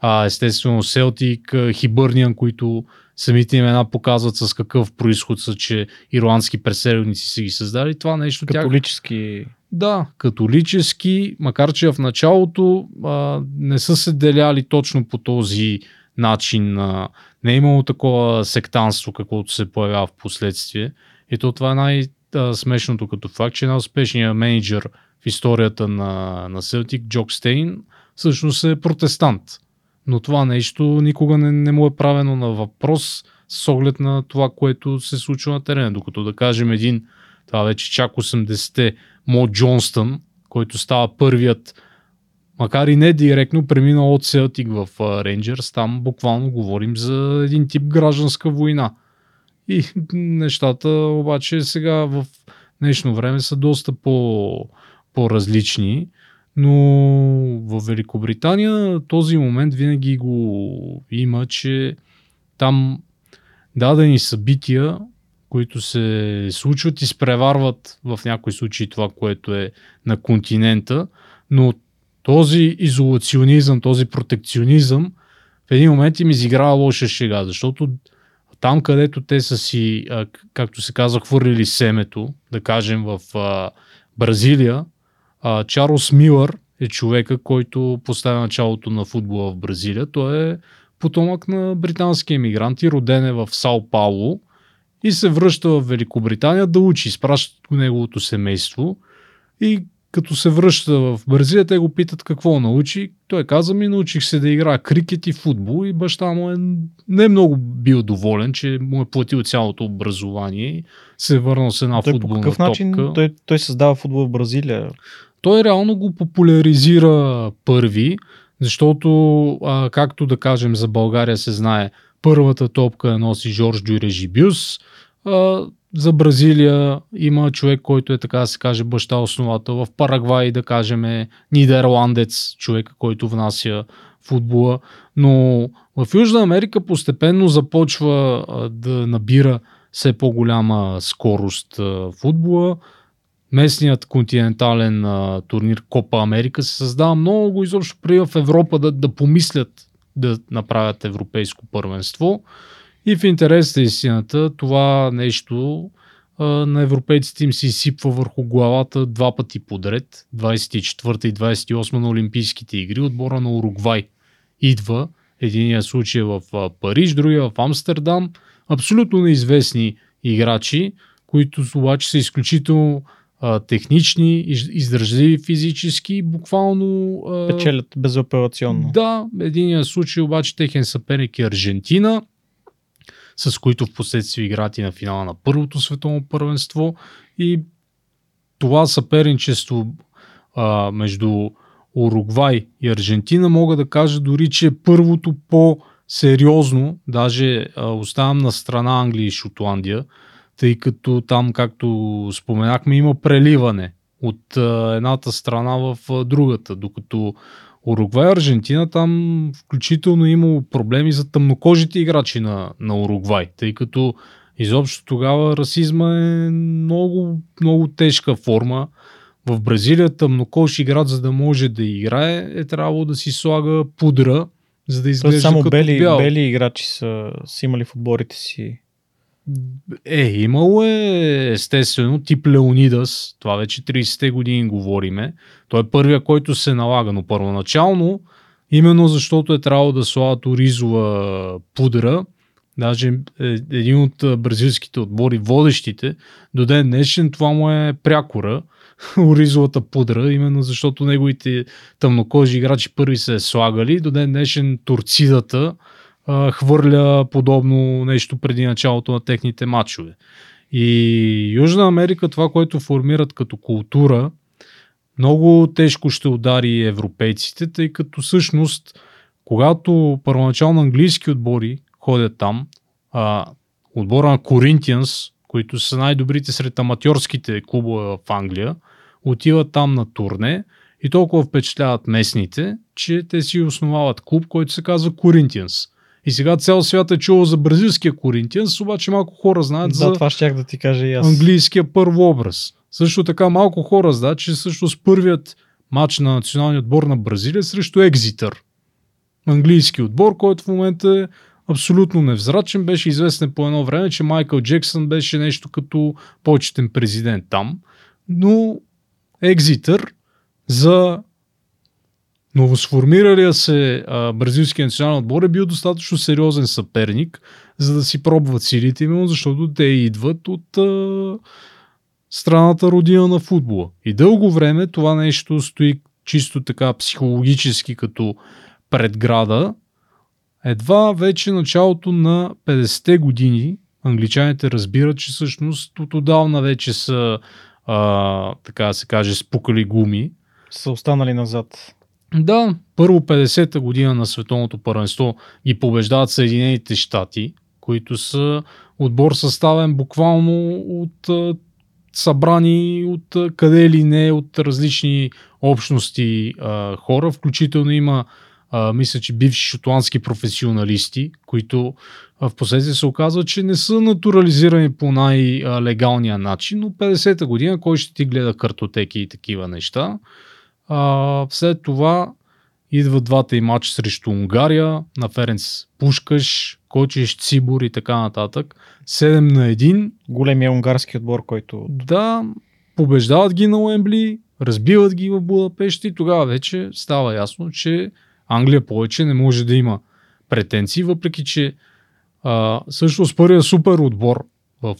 А, естествено Селтик, Хибърниан, които самите имена показват с какъв происход са, че ирландски преселници са ги създали. Това нещо тях католически. да, католически, макар че в началото а, не са се деляли точно по този начин. А, не е имало такова сектанство, каквото се появява в последствие. И то това е най-смешното като факт, че най-успешният менеджер в историята на, на Селтик, Джок Стейн, всъщност е протестант. Но това нещо никога не, не му е правено на въпрос с оглед на това, което се случва на терена. Докато да кажем един, това вече чак 80-те, Мо Джонстън, който става първият, макар и не директно, преминал от Селтик в Рейнджерс, там буквално говорим за един тип гражданска война. И нещата обаче сега в днешно време са доста по, по-различни, Но в Великобритания този момент винаги го има, че там дадени събития, които се случват, изпреварват в някои случаи това, което е на континента, но този изолационизъм, този протекционизъм в един момент им изиграва лоша шега, защото там, където те са си, както се казва, хвърлили семето, да кажем в Бразилия, Чарлз Милър е човека, който поставя началото на футбола в Бразилия. Той е потомък на британски емигранти, роден е в Сао Пауло и се връща в Великобритания да учи. Изпращат го неговото семейство и като се връща в Бразилия, те го питат какво научи. Той каза ми, научих се да играя крикет и футбол и баща му е не много бил доволен, че му е платил цялото образование и се е върнал с една той футболна по какъв топка. начин той, той създава футбол в Бразилия? Той реално го популяризира първи, защото, а, както да кажем за България се знае, първата топка носи Жорж Дюрежибюс, за Бразилия има човек, който е така да се каже баща основател. В Парагвай, да кажем, е нидерландец, човек, който внася футбола. Но в Южна Америка постепенно започва да набира все по-голяма скорост футбола. Местният континентален турнир Копа Америка се създава много изобщо преди в Европа да, да помислят да направят европейско първенство. И в интерес на истината, това нещо а, на европейците им се изсипва върху главата два пъти подред. 24 и 28 на Олимпийските игри. Отбора на Уругвай идва. Единия случай е в Париж, другия в Амстердам. Абсолютно неизвестни играчи, които обаче са изключително а, технични, издържливи физически, буквално... А, Печелят безоперационно. Да, единия случай обаче техен съперник е Аржентина с които в последствие играят и на финала на първото световно първенство. И това съперничество а, между Уругвай и Аржентина мога да кажа дори, че е първото по-сериозно, даже а, оставам на страна Англия и Шотландия, тъй като там, както споменахме, има преливане от едната страна в другата, докато Уругвай, Аржентина, там включително е имало проблеми за тъмнокожите играчи на, на Уругвай, тъй като изобщо тогава расизма е много, много тежка форма. В Бразилия тъмнокож играч, за да може да играе, е трябвало да си слага пудра, за да изглежда само като бели, бял. бели играчи са, са имали в отборите си е, имало е естествено тип Леонидас, това вече 30-те години говориме. Той е първия, който се налага, но първоначално, именно защото е трябвало да слагат оризова пудра, даже е, един от бразилските отбори, водещите, до ден днешен това му е прякора, [laughs] оризовата пудра, именно защото неговите тъмнокожи играчи първи се е слагали, до ден днешен турцидата, хвърля подобно нещо преди началото на техните матчове. И Южна Америка, това, което формират като култура, много тежко ще удари европейците, тъй като всъщност, когато първоначално английски отбори ходят там, а, отбора на Corinthians, които са най-добрите сред аматьорските клубове в Англия, отиват там на турне и толкова впечатляват местните, че те си основават клуб, който се казва Corinthians. И сега цял свят е чувал за бразилския Коринтианс, обаче малко хора знаят да, за това щях да ти кажа и аз. английския първообраз. Също така малко хора знаят, че също с първият матч на националния отбор на Бразилия срещу Екзитър. Английски отбор, който в момента е абсолютно невзрачен. Беше известен по едно време, че Майкъл Джексън беше нещо като почетен президент там. Но Екзитър за новосформиралия се а, бразилския национален отбор е бил достатъчно сериозен съперник, за да си пробват силите именно защото те идват от а, страната родина на футбола. И дълго време това нещо стои чисто така психологически като предграда. Едва вече началото на 50-те години англичаните разбират, че всъщност от отдавна вече са а, така се каже спукали гуми. Са останали назад. Да, първо 50-та година на световното първенство ги побеждават Съединените щати, които са отбор съставен буквално от събрани от къде ли не, от различни общности а, хора, включително има а, мисля, че бивши шотландски професионалисти, които в последствие се оказва, че не са натурализирани по най-легалния начин, но 50-та година кой ще ти гледа картотеки и такива неща. А, след това идват двата и матча срещу Унгария, на Ференц Пушкаш, Кочиш, Цибор и така нататък. 7 на 1. Големия унгарски отбор, който... Да, побеждават ги на Уембли, разбиват ги в Будапешт и тогава вече става ясно, че Англия повече не може да има претенции, въпреки че а, също с първия супер отбор в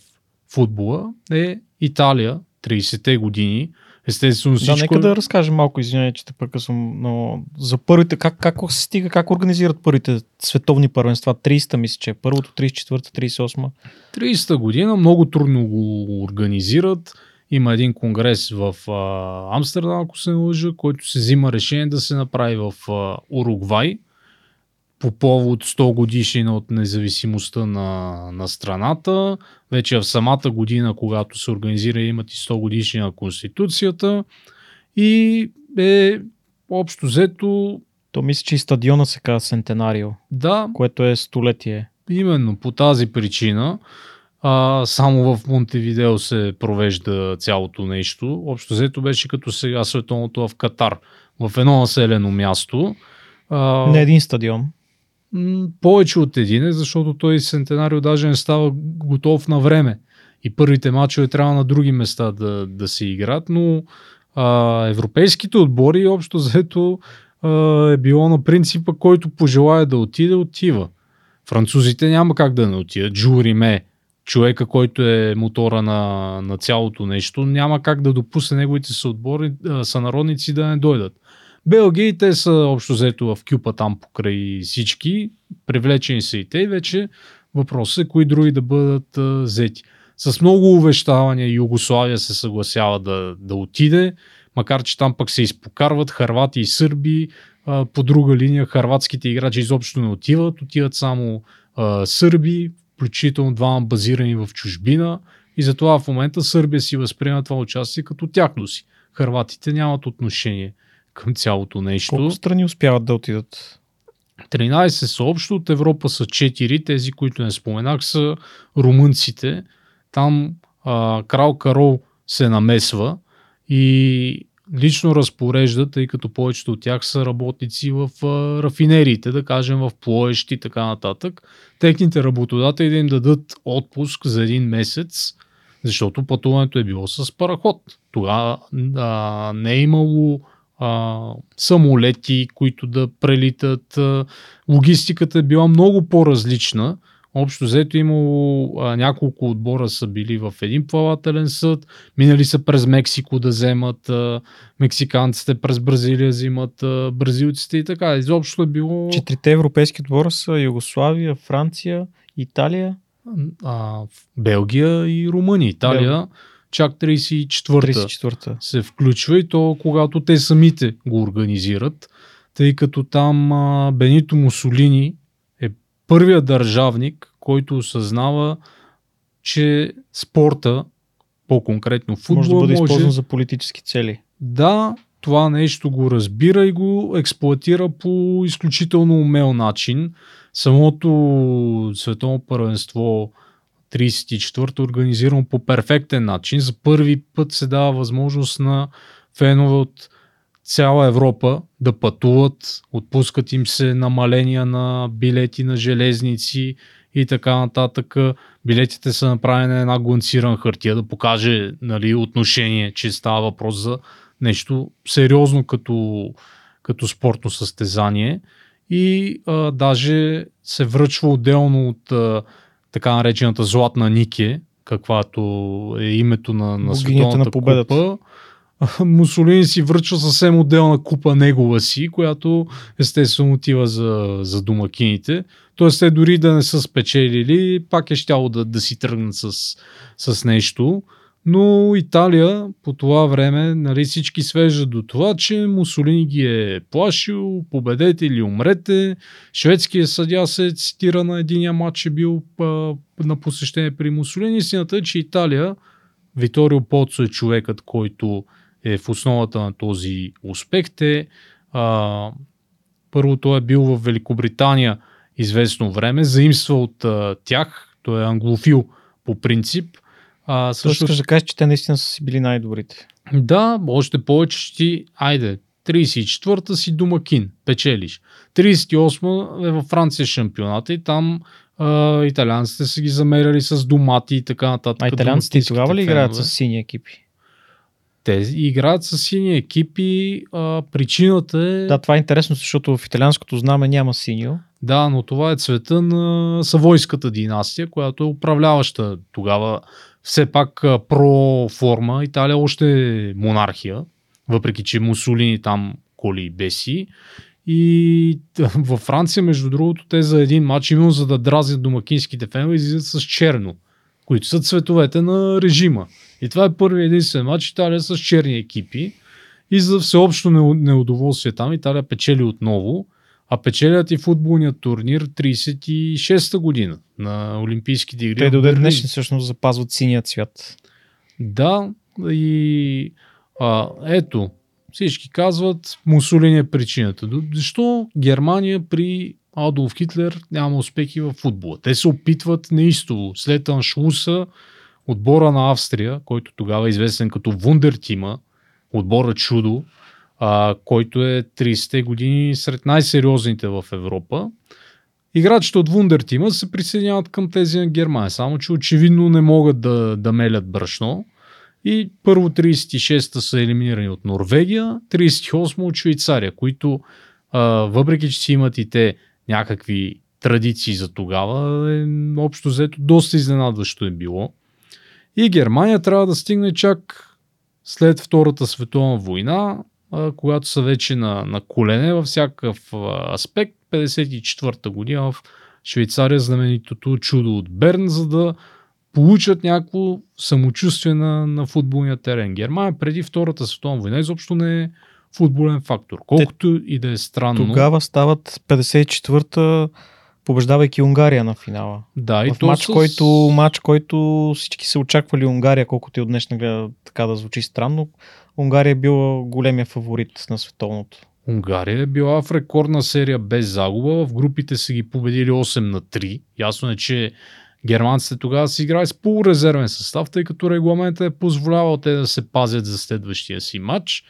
футбола е Италия, 30-те години. Естествено всичко... Да, нека да разкажем малко, извинявай, че те прекъсвам, но за първите, как, как се стига, как организират първите световни първенства? 30-та мисля, че е първото, 34-та, 38-та. 30-та година много трудно го организират. Има един конгрес в а, Амстердам, ако се не лъжа, който се взима решение да се направи в а, Уругвай по повод 100 годишнина от независимостта на, на страната. Вече в самата година, когато се организира, имат и 100 годишнина на Конституцията. И е общо взето... То мисля, че и стадиона се казва Сентенарио. Да. Което е столетие. Именно по тази причина а, само в Монтевидео се провежда цялото нещо. Общо взето беше като сега световното в Катар. В едно населено място. А, Не един стадион. Повече от един е, защото той Сентенарио даже не става готов на време. И първите мачове трябва на други места да, да се играт, но а, европейските отбори общо взето а, е било на принципа, който пожелая да отиде, отива. Французите няма как да не отидат. Журиме, човека, който е мотора на, на цялото нещо, няма как да допусне неговите съотбори, сънародници да не дойдат. Белгия и те са общо взето в кюпа там покрай всички, привлечени са и те. Вече въпросът е кои други да бъдат а, взети. С много увещавания Югославия се съгласява да, да отиде, макар че там пък се изпокарват харвати и сърби, а, по друга линия харватските играчи изобщо не отиват, отиват само а, сърби, включително двама базирани в чужбина. И затова в момента Сърбия си възприема това участие като тяхно си. Харватите нямат отношение към цялото нещо. Колко страни успяват да отидат? 13 са общо, от Европа са 4, тези, които не споменах, са румънците. Там а, крал Карол се намесва и лично разпорежда, тъй като повечето от тях са работници в а, рафинериите, да кажем в плоещи и така нататък. Техните работодатели да им дадат отпуск за един месец, защото пътуването е било с параход. Тогава а, не е имало а, самолети, които да прелитат. Логистиката е била много по-различна Общо взето имало а, няколко отбора са били в един плавателен съд, минали са през Мексико да вземат, а, мексиканците през Бразилия взимат а, бразилците и така. Изобщо е било... Четирите европейски отбора са Югославия, Франция, Италия. А, Белгия и Румъния. Италия Белгия. Чак 34-та, 34-та се включва и то когато те самите го организират, тъй като там а, Бенито Мусолини първият държавник, който осъзнава, че спорта, по-конкретно футбол, може да бъде може... използван за политически цели. Да, това нещо го разбира и го експлуатира по изключително умел начин. Самото световно първенство 34-то организирано по перфектен начин. За първи път се дава възможност на фенове от цяла Европа да пътуват, отпускат им се намаления на билети на железници и така нататък. Билетите са направени на една гланцирана хартия да покаже нали, отношение, че става въпрос за нещо сериозно като, като спортно състезание. И а, даже се връчва отделно от а, така наречената Златна Нике, каквато е името на, на световната на победата. купа [laughs] Мусолини си връчва съвсем отделна купа негова си, която естествено отива за, за домакините. Тоест те дори да не са спечелили, пак е щяло да, да си тръгнат с, с нещо. Но Италия по това време нали, всички свеждат до това, че Мусолини ги е плашил, победете или умрете. Шведския съдя се цитира на единия матч, е бил а, на посещение при Мусолини. Истината е, че Италия, Виторио Поцо е човекът, който е в основата на този успех. Те, а, първо той е бил в Великобритания известно време, заимства от а, тях, той е англофил по принцип. А, също... искаш да кажеш, че те наистина са си били най-добрите. Да, още повече ти, айде, 34-та си домакин, печелиш. 38-та е във Франция шампионата и там а, италианците са ги замеряли с домати и така нататък. А италианците тогава ли играят с сини екипи? Те играят с сини екипи. А, причината е... Да, това е интересно, защото в италианското знаме няма синьо. Да, но това е цвета на Савойската династия, която е управляваща тогава все пак про форма. Италия още е монархия, въпреки че Мусолини там коли беси. И във Франция, между другото, те за един матч, именно за да дразят домакинските фенове, излизат с черно, които са цветовете на режима. И това е първи единствен матч Италия с черни екипи. И за всеобщо неудоволствие там Италия печели отново, а печелят и футболният турнир 36-та година на Олимпийските игри. Те до ден днешни всъщност запазват синия цвят. Да, и а, ето, всички казват, Мусолини е причината. Защо Германия при Адолф Хитлер няма успехи в футбола? Те се опитват неистово. След Аншлуса, отбора на Австрия, който тогава е известен като Вундертима, отбора Чудо, а, който е 30-те години сред най-сериозните в Европа. Играчите от Вундертима се присъединяват към тези на Германия, само че очевидно не могат да, да мелят брашно. И първо 36-та са елиминирани от Норвегия, 38 от Швейцария, които а, въпреки, че си имат и те някакви традиции за тогава, е, общо взето доста изненадващо е било. И Германия трябва да стигне чак след Втората световна война, а, когато са вече на, на колене във всякакъв аспект. 54-та година в Швейцария знаменитото чудо от Берн, за да получат някакво самочувствие на, на футболния терен. Германия преди Втората световна война изобщо не е футболен фактор. Колкото Те, и да е странно. Тогава стават 54-та побеждавайки Унгария на финала. Да, и в матч, с... който, матч, който всички са очаквали Унгария, колкото и от днешна така да звучи странно, Унгария е била големия фаворит на световното. Унгария е била в рекордна серия без загуба. В групите са ги победили 8 на 3. Ясно е, че германците тогава си играли с полурезервен състав, тъй като регламентът е позволявал те да се пазят за следващия си матч.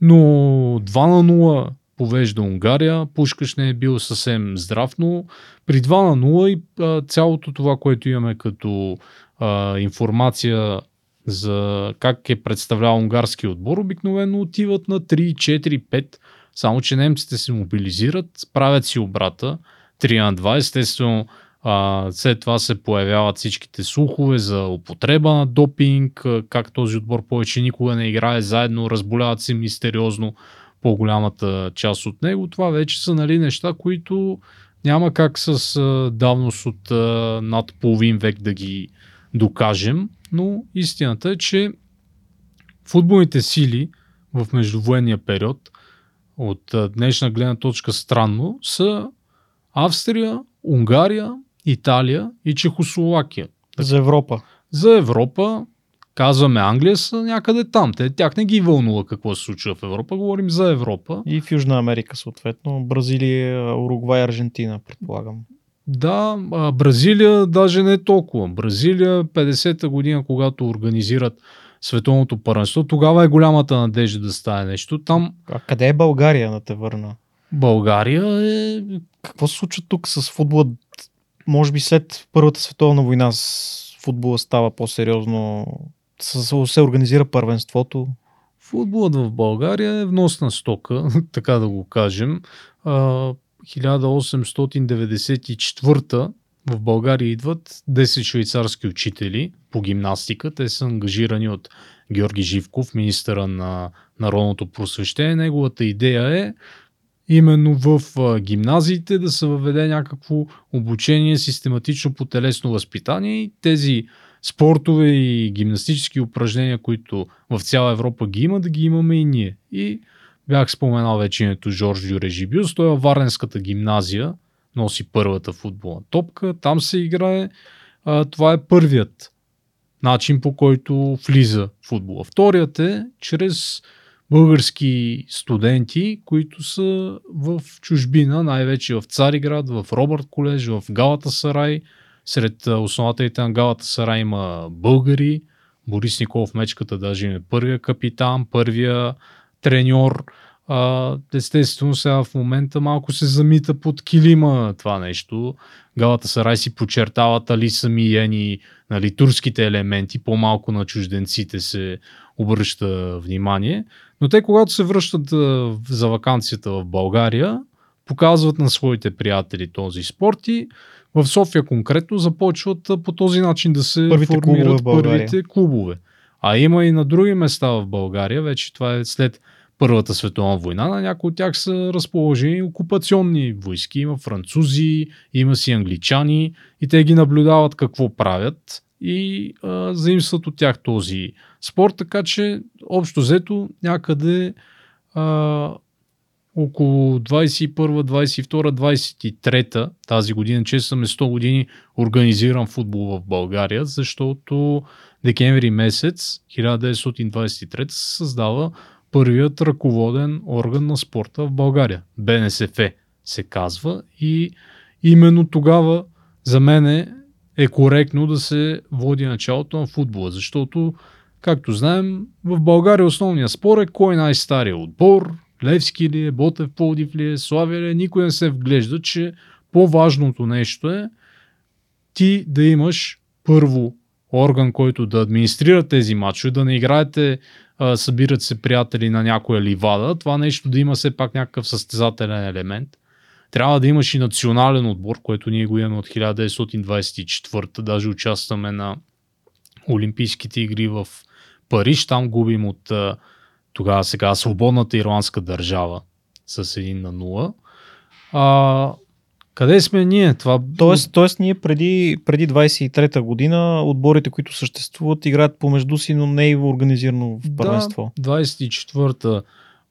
Но 2 на 0 повежда Унгария. Пушкаш не е бил съвсем здрав, но при 2 на 0 и а, цялото това, което имаме като а, информация за как е представлял унгарски отбор, обикновено отиват на 3, 4, 5. Само, че немците се мобилизират, правят си обрата 3 на 2. Естествено, а, след това се появяват всичките слухове за употреба на допинг, как този отбор повече никога не играе заедно, разболяват се мистериозно по-голямата част от него. Това вече са нали, неща, които няма как с давност от а, над половин век да ги докажем, но истината е, че футболните сили в междувоенния период от днешна гледна точка странно са Австрия, Унгария, Италия и Чехословакия. За Европа. За Европа казваме Англия са някъде там. Те, тях не ги вълнува какво се случва в Европа, говорим за Европа. И в Южна Америка съответно, Бразилия, Уругвай, Аржентина, предполагам. Да, а Бразилия даже не е толкова. Бразилия 50-та година, когато организират световното първенство, тогава е голямата надежда да стане нещо. Там... А къде е България да те върна? България е... Какво се случва тук с футбола? Може би след Първата световна война с футбола става по-сериозно се организира първенството? Футболът в България е вносна стока, [laughs] така да го кажем. 1894 в България идват 10 швейцарски учители по гимнастика. Те са ангажирани от Георги Живков, министъра на народното просвещение. Неговата идея е именно в гимназиите да се въведе някакво обучение систематично по телесно възпитание и тези спортове и гимнастически упражнения, които в цяла Европа ги има, да ги имаме и ние. И бях споменал вече името Жорж Дюрежибюс, той е Варненската гимназия, носи първата футболна топка, там се играе. А, това е първият начин по който влиза футбола. Вторият е чрез български студенти, които са в чужбина, най-вече в Цариград, в Робърт колеж, в Галата Сарай. Сред основателите на Галата Сарай има българи. Борис Николов Мечката даже е първия капитан, първия треньор. А, естествено, сега в момента малко се замита под килима това нещо. Галата Сарай си почертават али сами ени нали, турските елементи, по-малко на чужденците се обръща внимание. Но те, когато се връщат а, за вакансията в България, показват на своите приятели този спорт и в София конкретно започват а, по този начин да се Първите формират клубове първите клубове. А има и на други места в България, вече това е след Първата световна война, на някои от тях са разположени окупационни войски. Има французи, има си англичани и те ги наблюдават какво правят и а, заимстват от тях този спорт, така че общо взето някъде а, около 21, 22, 23 тази година, че съм 100 години организиран футбол в България, защото декември месец 1923 се създава първият ръководен орган на спорта в България. БНСФ се казва и именно тогава за мен е коректно да се води началото на футбола, защото, както знаем, в България основният спор е кой е най-стария отбор, Левски ли е, Ботев Пловдив ли е, Славия ли е, никой не се вглежда, че по-важното нещо е ти да имаш първо орган, който да администрира тези матчове, да не играете събират се приятели на някоя ливада, това нещо да има все пак някакъв състезателен елемент. Трябва да имаш и национален отбор, което ние го имаме от 1924, даже участваме на Олимпийските игри в Париж, там губим от тогава сега свободната ирландска държава с 1 на 0. А, къде сме ние? Това... Тоест, тоест ние преди, преди 23-та година отборите, които съществуват, играят помежду си, но не и организирано в първенство. Да, 24-та,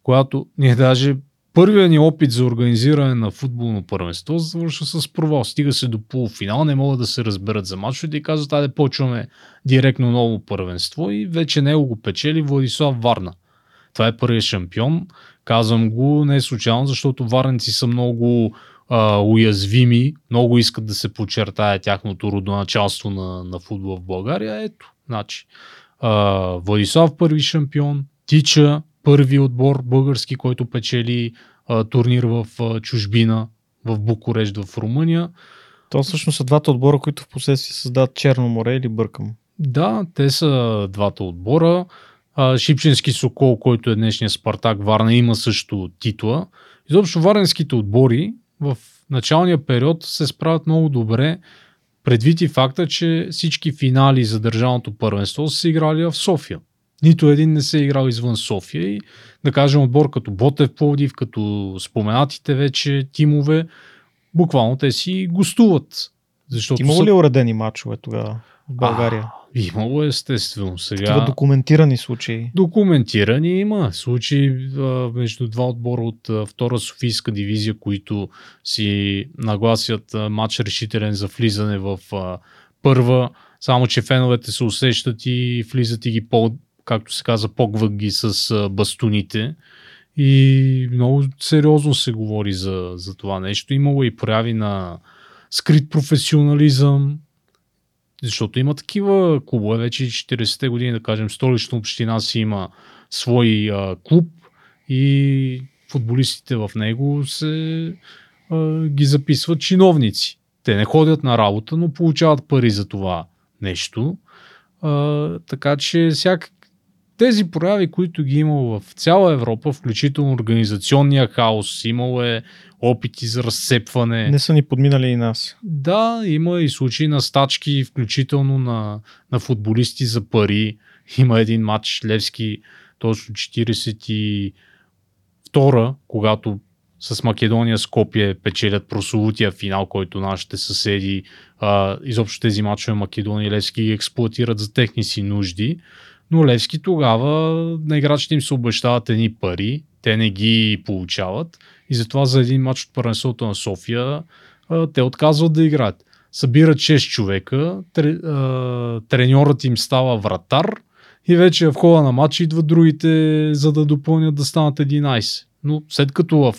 когато ние даже първият ни опит за организиране на футболно първенство завършва с провал. Стига се до полуфинал, не могат да се разберат за мачовете и казват, айде почваме директно ново първенство и вече него го печели Владислав Варна. Това е първият шампион. Казвам го не случайно, защото варници са много а, уязвими, много искат да се подчертая тяхното родоначалство на, на футбол в България. Ето, значи, а, Владислав първи шампион, Тича първи отбор български, който печели а, турнир в а, чужбина, в Букурещ в Румъния. То всъщност са двата отбора, които в последствие създават Черно море или бъркам. Да, те са двата отбора. А, Шипченски Сокол, който е днешния Спартак Варна, има също титла. Изобщо варненските отбори в началния период се справят много добре, предвид и факта, че всички финали за държавното първенство са играли в София. Нито един не се е играл извън София и да кажем отбор като Ботев Пловдив, като споменатите вече тимове, буквално те си гостуват. Защото Имало са... ли уредени матчове тогава в България? А, имало естествено. Сега... Такива документирани случаи. Документирани има случаи а, между два отбора от а, втора Софийска дивизия, които си нагласят а, матч решителен за влизане в а, първа, само че феновете се усещат и влизат и ги по, както се казва, погват ги с а, бастуните. И много сериозно се говори за, за това нещо. Имало и прояви на скрит професионализъм, защото има такива клубове, вече 40-те години, да кажем, столична община си има свой а, клуб и футболистите в него се а, ги записват чиновници. Те не ходят на работа, но получават пари за това нещо. А, така че всяк... тези прояви, които ги имало в цяла Европа, включително организационния хаос, имало е опити за разцепване. Не са ни подминали и нас. Да, има и случаи на стачки, включително на, на футболисти за пари. Има един матч Левски, точно 42 когато с Македония Скопие печелят прословутия финал, който нашите съседи, а, изобщо тези матчове Македония и Левски ги експлуатират за техни си нужди. Но Левски тогава на играчите им се обещават едни пари, те не ги получават и затова за един матч от първенството на София те отказват да играят. събират 6 човека, треньорът им става вратар и вече в хода на матч идват другите, за да допълнят да станат 11. Но след като в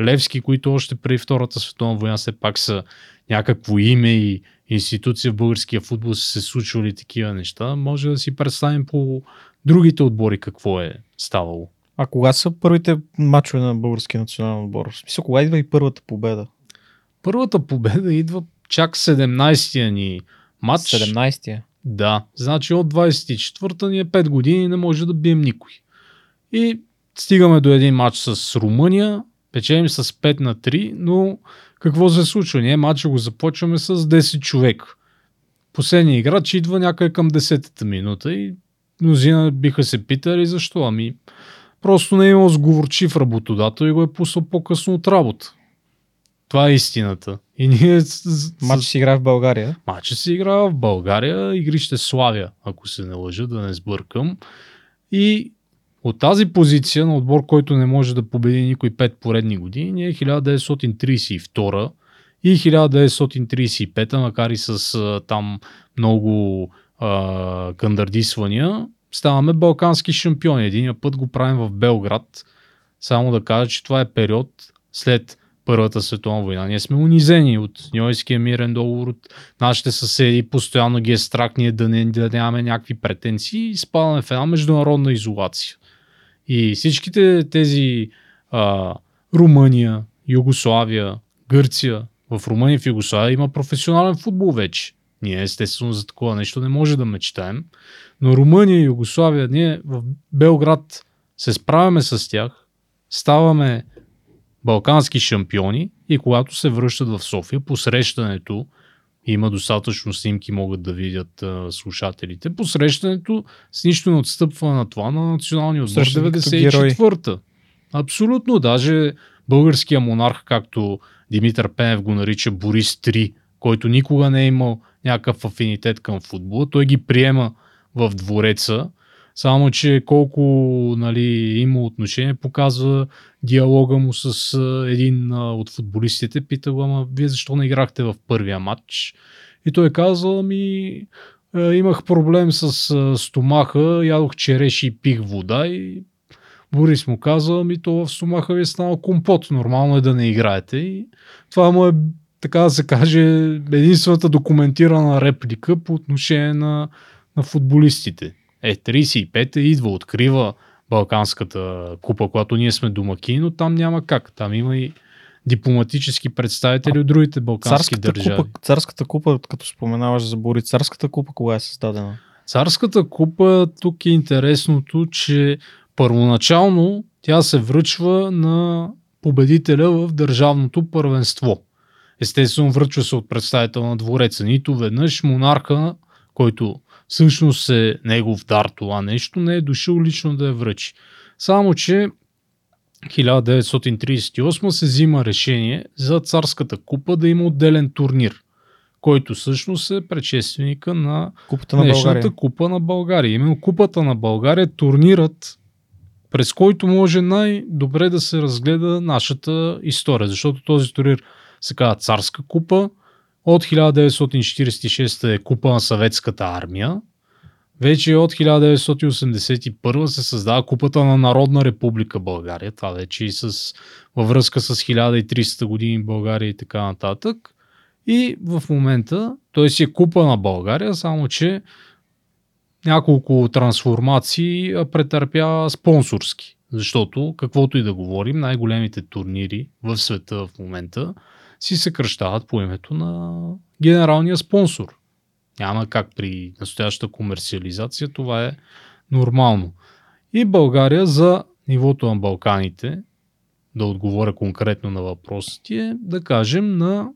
Левски, които още преди Втората световна война все пак са някакво име и институция в българския футбол са се случвали такива неща, може да си представим по другите отбори какво е ставало. А кога са първите матчове на българския национален отбор? В смисъл, кога идва и първата победа? Първата победа идва чак 17-я ни матч. 17-я? Да. Значи от 24-та ни е 5 години не може да бием никой. И стигаме до един матч с Румъния, печелим с 5 на 3, но какво се случва? Ние матча го започваме с 10 човека. Последният играч идва някъде към 10-та минута и мнозина биха се питали защо. Ами, просто не е имал сговорчив работодател и го е пуснал по-късно от работа. Това е истината. И ние... Матч се играе в България. Матч се играе в България. Игрище Славя, ако се не лъжа, да не сбъркам. И от тази позиция на отбор, който не може да победи никой пет поредни години, е 1932 и 1935, макар и с а, там много а, кандардисвания, ставаме балкански шампиони. Единия път го правим в Белград. Само да кажа, че това е период след Първата световна война. Ние сме унизени от Ньойския мирен договор, от нашите съседи, постоянно ги е страх ние да, не, да нямаме някакви претенции и спадаме в една международна изолация. И всичките тези а, Румъния, Югославия, Гърция, в Румъния в Югославия има професионален футбол вече. Ние естествено за такова нещо не може да мечтаем. Но Румъния и Югославия, ние в Белград се справяме с тях, ставаме балкански шампиони и когато се връщат в София, посрещането има достатъчно снимки, могат да видят а, слушателите. Посрещането с нищо не отстъпва на това на националния отбор 94-та. Абсолютно. Даже българския монарх, както Димитър Пенев го нарича Борис 3, който никога не е имал някакъв афинитет към футбола, той ги приема в двореца само, че колко нали, има отношение, показва диалога му с един от футболистите. Пита го, ама вие защо не играхте в първия матч? И той казва, ами имах проблем с стомаха, ядох череши и пих вода и Борис му каза, ами то в стомаха ви е станал компот, нормално е да не играете. И това му е, така да се каже, единствената документирана реплика по отношение на, на футболистите. Е, 35-та идва, открива Балканската купа, когато ние сме домаки, но там няма как. Там има и дипломатически представители а, от другите балкански царската държави. Купа, царската купа, като споменаваш за Бори, царската купа кога е създадена? Царската купа, тук е интересното, че първоначално тя се връчва на победителя в държавното първенство. Естествено, връчва се от представител на двореца. Нито веднъж монарха, който всъщност е негов дар това нещо, не е дошъл лично да я връчи. Само, че 1938 се взима решение за царската купа да има отделен турнир, който всъщност е предшественика на купата на България. купа на България. Именно купата на България, турнират, през който може най-добре да се разгледа нашата история, защото този турнир се казва царска купа, от 1946 е купа на съветската армия. Вече от 1981 се създава купата на Народна република България. Това вече и с, във връзка с 1300 години България и така нататък. И в момента той си е купа на България, само че няколко трансформации претърпя спонсорски. Защото, каквото и да говорим, най-големите турнири в света в момента си съкръщават по името на генералния спонсор. Няма как при настоящата комерциализация, това е нормално. И България за нивото на Балканите, да отговоря конкретно на въпросите, е да кажем на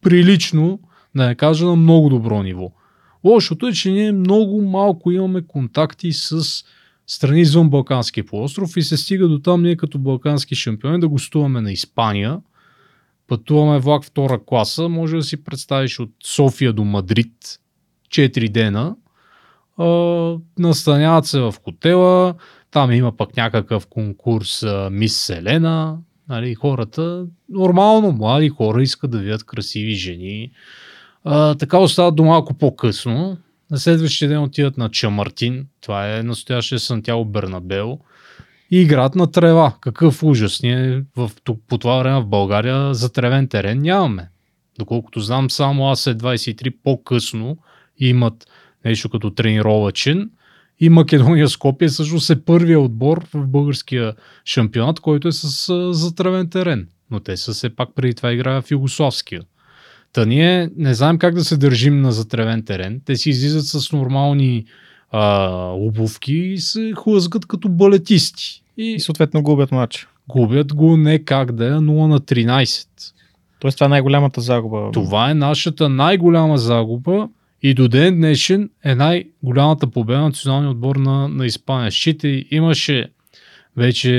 прилично, да не кажа на много добро ниво. Лошото е, че ние много малко имаме контакти с страни извън Балканския полуостров и се стига до там ние като балкански шампиони да гостуваме на Испания – Пътуваме влак втора класа, може да си представиш от София до Мадрид 4 дена. А, настаняват се в хотела, там има пък някакъв конкурс Мис Селена, нали, хората, нормално, млади хора искат да видят красиви жени, А, така остават до малко по-късно. На следващия ден отиват на Чамартин. Това е настоящия Сантьяго Бернабел. И играят на трева. Какъв ужас. Ние в, по това време в България за тревен терен нямаме. Доколкото знам, само аз е 23 по-късно имат нещо като тренировачен. И Македония Скопия всъщност е първия отбор в българския шампионат, който е с затравен терен. Но те са все пак преди това играя в Югославския. Та ние не знаем как да се държим на затревен терен. Те си излизат с нормални а, обувки се хлъзгат като балетисти. И, и съответно губят матч. Губят го не как да е 0 на 13. Тоест това е най-голямата загуба. Това е нашата най-голяма загуба и до ден днешен е най-голямата победа на националния отбор на, на Испания. Считай, имаше вече,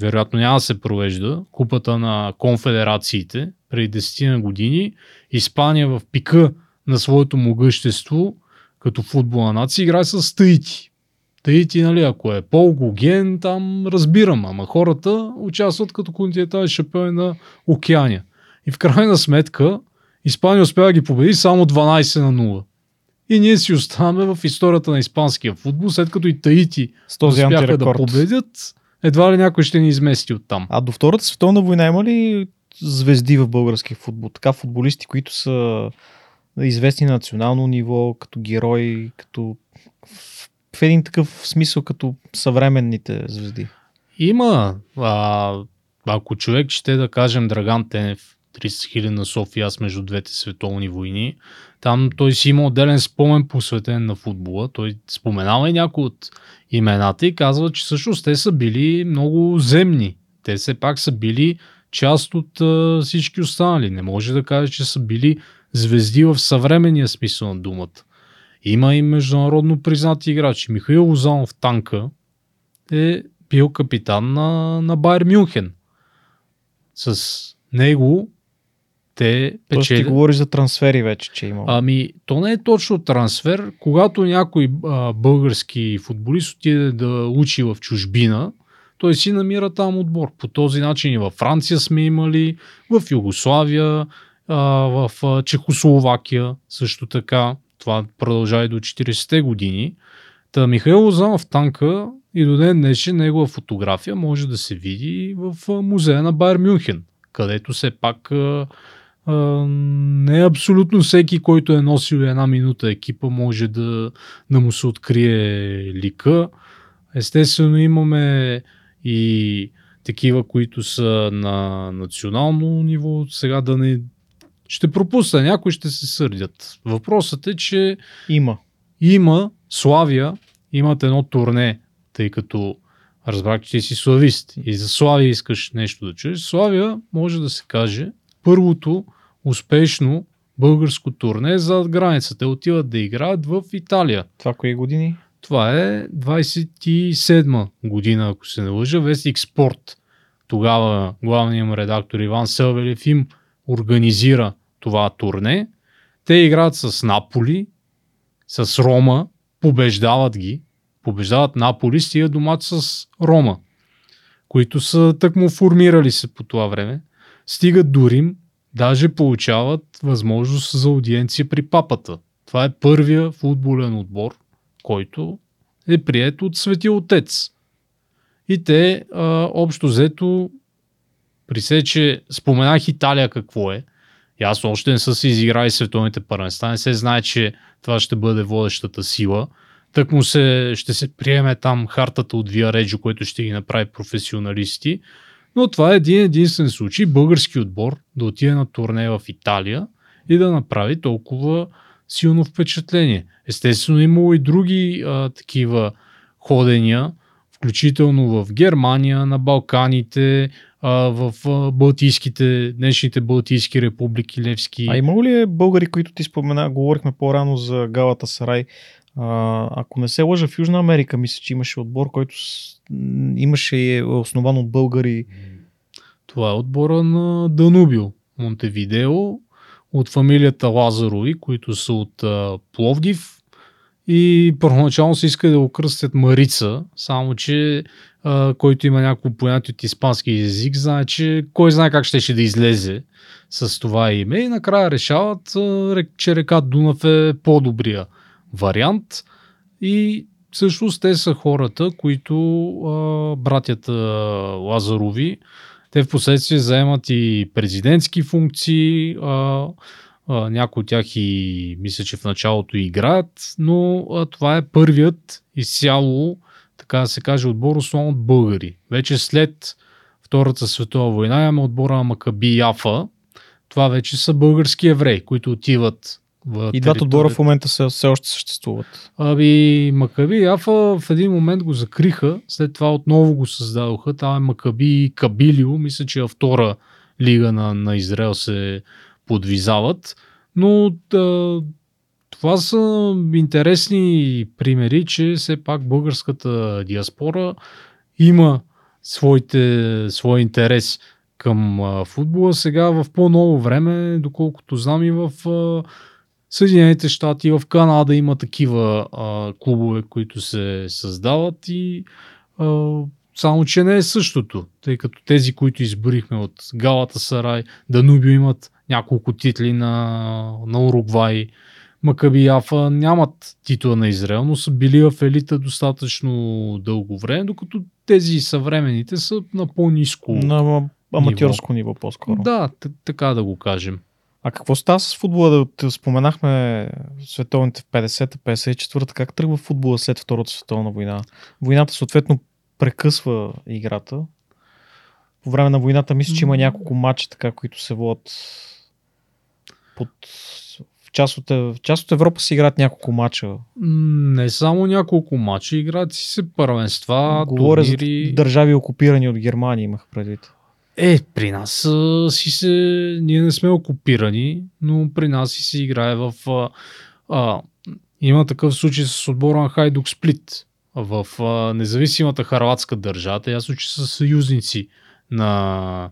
вероятно няма да се провежда, купата на конфедерациите преди 10 на години. Испания в пика на своето могъщество като футболна нация играе с Таити. Таити, нали, ако е Пол Гоген, там разбирам, ама хората участват като континентални шампиони на океания. И в крайна сметка Испания успява да ги победи само 12 на 0. И ние си оставаме в историята на испанския футбол, след като и Таити с този успяха да победят, едва ли някой ще ни измести от там. А до Втората световна война има ли звезди в българския футбол? Така футболисти, които са известни на национално ниво, като герои, като в един такъв смисъл, като съвременните звезди. Има. А, ако човек ще да кажем Драган Тенев, 30 хиляди на София, аз между двете световни войни. Там той си има отделен спомен посветен на футбола. Той споменава и някои от имената и казва, че всъщност те са били много земни. Те все пак са били част от а, всички останали. Не може да каже, че са били звезди в съвременния смисъл на думата. Има и международно признати играчи. Михаил Лозанов Танка е бил капитан на, на Байер Мюнхен. С него те печели. ти говориш за трансфери вече, че има. Ами, то не е точно трансфер. Когато някой а, български футболист отиде да учи в чужбина, той си намира там отбор. По този начин и във Франция сме имали, в Югославия, в Чехословакия също така. Това продължава и до 40-те години. Та Михаил Лозанов танка и до ден днешен негова фотография може да се види в музея на Байер Мюнхен, където все пак не абсолютно всеки, който е носил една минута екипа, може да, да му се открие лика. Естествено имаме и такива, които са на национално ниво. Сега да не... Ще пропусна, някои ще се сърдят. Въпросът е, че има. Има Славия, имат едно турне, тъй като разбрах, че си славист и за Славия искаш нещо да чуеш. Славия може да се каже първото успешно българско турне зад границата. Те отиват да играят в Италия. Това кои години? Това е 27 година, ако се не лъжа, Вестник Спорт. Тогава главният редактор Иван Сълвелев им организира това турне. Те играят с Наполи, с Рома, побеждават ги, побеждават Наполи, стига домат с Рома, които са тъкмо формирали се по това време. Стигат до Рим, даже получават възможност за аудиенция при папата. Това е първия футболен отбор, който е прият от Свети Отец. И те, а, общо взето, при се, че споменах Италия какво е, аз още не са си изиграли световните първенства, не се знае, че това ще бъде водещата сила. Так му се, ще се приеме там хартата от Виареджо, който ще ги направи професионалисти. Но това е един единствен случай български отбор да отиде на турне в Италия и да направи толкова силно впечатление. Естествено, имало и други а, такива ходения, включително в Германия, на Балканите, а, в Балтийските, днешните Балтийски републики, Левски. А имало ли е българи, които ти спомена, говорихме по-рано за Галата Сарай, а, ако не се лъжа, в Южна Америка мисля, че имаше отбор, който с... имаше и е основан от българи. Това е отбора на Данубио, Монтевидео, от фамилията Лазарови, които са от а, Пловдив. И първоначално се иска да окръстят Марица, само че който има някакво понятие от испански язик, знае, че кой знае как ще, ще да излезе с това име и накрая решават, а, че река Дунав е по-добрия вариант. И всъщност те са хората, които братята Лазарови, те в последствие заемат и президентски функции, някои от тях и мисля, че в началото играят, но това е първият изцяло, така да се каже, отбор основно от българи. Вече след Втората светова война имаме отбора на Макаби Яфа. Това вече са български евреи, които отиват в И двата отбора в момента са, все още съществуват. Аби Макаби и Афа в един момент го закриха, след това отново го създадоха. Там е Макаби и Кабилио, мисля, че е втора лига на, на Израел се подвизават. Но да, това са интересни примери, че все пак българската диаспора има своите, свой интерес към футбола. Сега в по-ново време, доколкото знам и в Съединените щати, в Канада има такива клубове, които се създават и само, че не е същото, тъй като тези, които изборихме от Галата Сарай, Данубио имат няколко титли на, на Уругвай, Макаби Яфа нямат титла на Израел, но са били в елита достатъчно дълго време, докато тези съвременните са на по-низко На аматьорско ниво, ниво по-скоро. Да, т- така да го кажем. А какво става с футбола? Да споменахме световните в 50-та, 54-та. Как тръгва футбола след Втората световна война? Войната съответно прекъсва играта. По време на войната мисля, че има няколко матча, така, които се водят под... Част, от, в част от Европа се играят няколко матча. М, Не само няколко мача, играят си се първенства, Говоря турнири. за държави окупирани от Германия, имах предвид. Е, при нас а, си се... Ние не сме окупирани, но при нас си се играе в... А, а, има такъв случай с отбора на Хайдук Сплит в а, независимата харватска държава. Те ясно, че са съюзници на,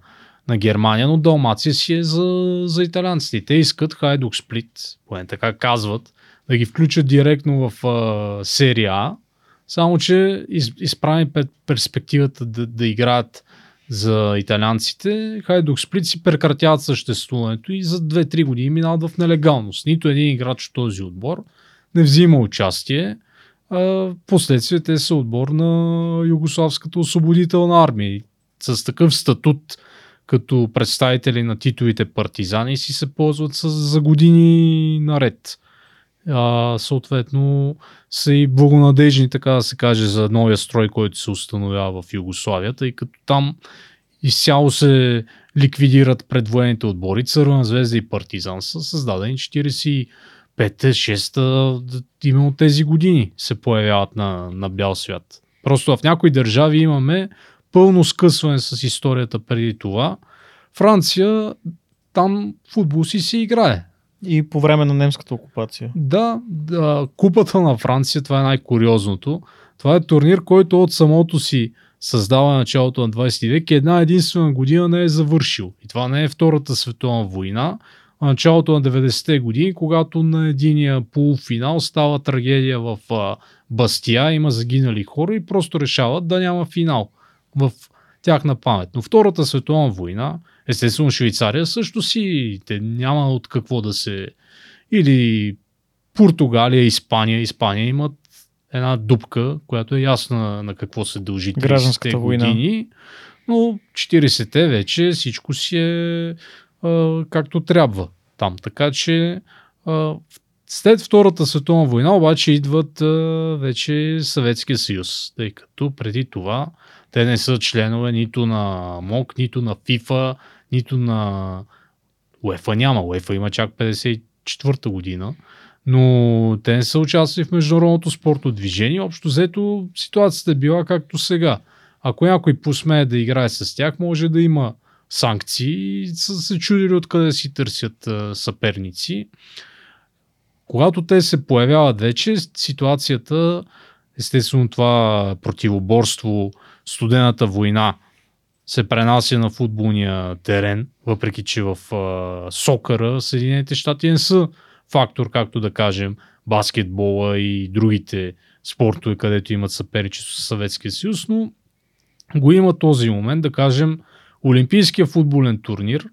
на Германия, но Далмация си е за, за италианците. Те искат Хайдук Сплит, поне така казват, да ги включат директно в а, серия А, само че из, изправени пред перспективата да, да играят за италианците, Хайдук Сплит си прекратяват съществуването и за 2-3 години минават в нелегалност. Нито един играч от този отбор не взима участие. Последствие те са отбор на Югославската освободителна армия. С такъв статут като представители на титовите партизани си се ползват с, за години наред. А, съответно са и благонадежни, така да се каже, за новия строй, който се установява в Югославия, тъй като там изцяло се ликвидират предвоенните отбори. Цървена звезда и партизан са създадени 45-та, 6-та, именно тези години се появяват на, на бял свят. Просто в някои държави имаме пълно скъсване с историята преди това. Франция, там футбол си се играе. И по време на немската окупация. Да, да, купата на Франция, това е най-куриозното. Това е турнир, който от самото си създава началото на 20 век една единствена година не е завършил. И това не е Втората световна война, а началото на 90-те години, когато на единия полуфинал става трагедия в Бастия, има загинали хора и просто решават да няма финал в тяхна памет. Но Втората световна война, естествено Швейцария също си те няма от какво да се... Или Португалия, Испания. Испания имат една дупка, която е ясна на какво се дължи 30-те Гражданската война. години. Но 40-те вече всичко си е а, както трябва там. Така че а, след Втората световна война обаче идват а, вече Съветския съюз, тъй като преди това те не са членове нито на МОК, нито на ФИФА, нито на УЕФА няма. УЕФА има чак 54-та година. Но те не са участвали в международното спортно движение. Общо взето ситуацията е била както сега. Ако някой посмее да играе с тях, може да има санкции и са се чудили откъде си търсят съперници. Когато те се появяват вече, ситуацията, естествено това противоборство, студената война се пренася на футболния терен, въпреки че в а, сокъра Съединените щати не са фактор, както да кажем, баскетбола и другите спортове, където имат съперничество с Съветския съюз, но го има този момент, да кажем, Олимпийския футболен турнир,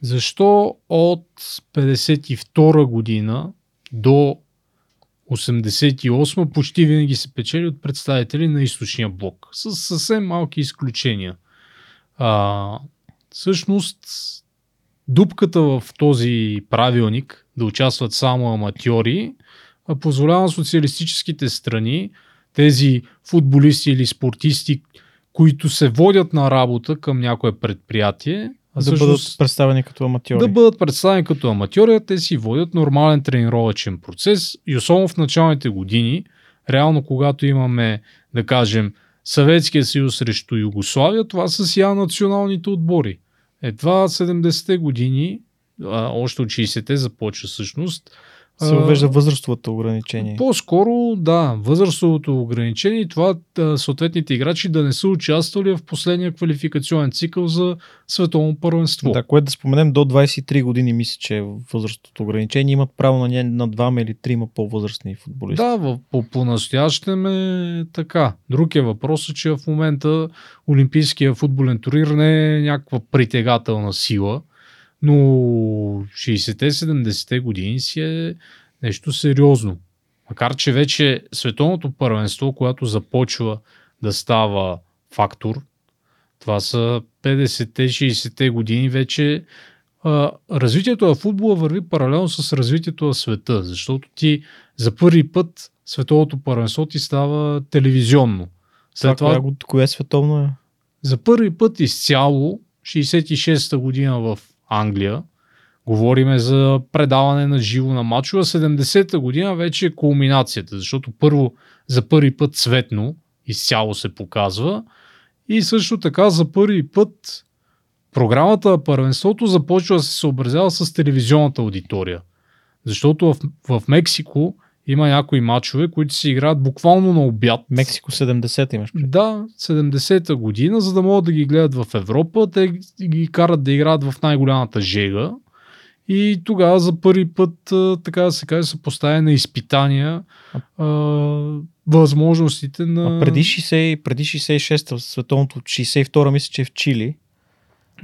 защо от 52 година до 88 почти винаги се печели от представители на източния блок, с съвсем малки изключения. А, всъщност, дупката в този правилник да участват само аматьори позволява социалистическите страни тези футболисти или спортисти, които се водят на работа към някое предприятие, да всъщност, бъдат представени като аматьори. Да бъдат представени като аматьори, те си водят нормален тренировачен процес и особено в началните години, реално когато имаме, да кажем, Съветския съюз срещу Югославия, това са сега националните отбори. Едва 70-те години, а, още от 60-те започва всъщност, се въвежда възрастовото ограничение. По-скоро, да, възрастовото ограничение и това съответните играчи да не са участвали в последния квалификационен цикъл за световно първенство. Да, което да споменем, до 23 години мисля, че е възрастовото ограничение. Имат право на, на двама или трима по-възрастни футболисти. Да, по, по-настоящем е така. Друг е въпросът, че в момента Олимпийския футболен турнир не е някаква притегателна сила но 60-те, 70-те години си е нещо сериозно. Макар, че вече световното първенство, което започва да става фактор, това са 50-те, 60-те години, вече а, развитието на футбола върви паралелно с развитието на света, защото ти за първи път световното първенство ти става телевизионно. След това, това кое световно е? За първи път изцяло 66-та година в Англия. Говориме за предаване на живо на мачове. 70-та година вече е кулминацията, защото първо за първи път цветно изцяло се показва и също така за първи път програмата на първенството започва да се съобразява с телевизионната аудитория. Защото в, в Мексико има някои матчове, които се играят буквално на обяд. Мексико 70-та имаш пред. Да, 70-та година, за да могат да ги гледат в Европа, те ги карат да играят в най-голямата жега. И тогава за първи път, така да се каже, се поставя на изпитания а, възможностите на... А преди, 60, преди 66-та, световното 62-та, мисля, че е в Чили.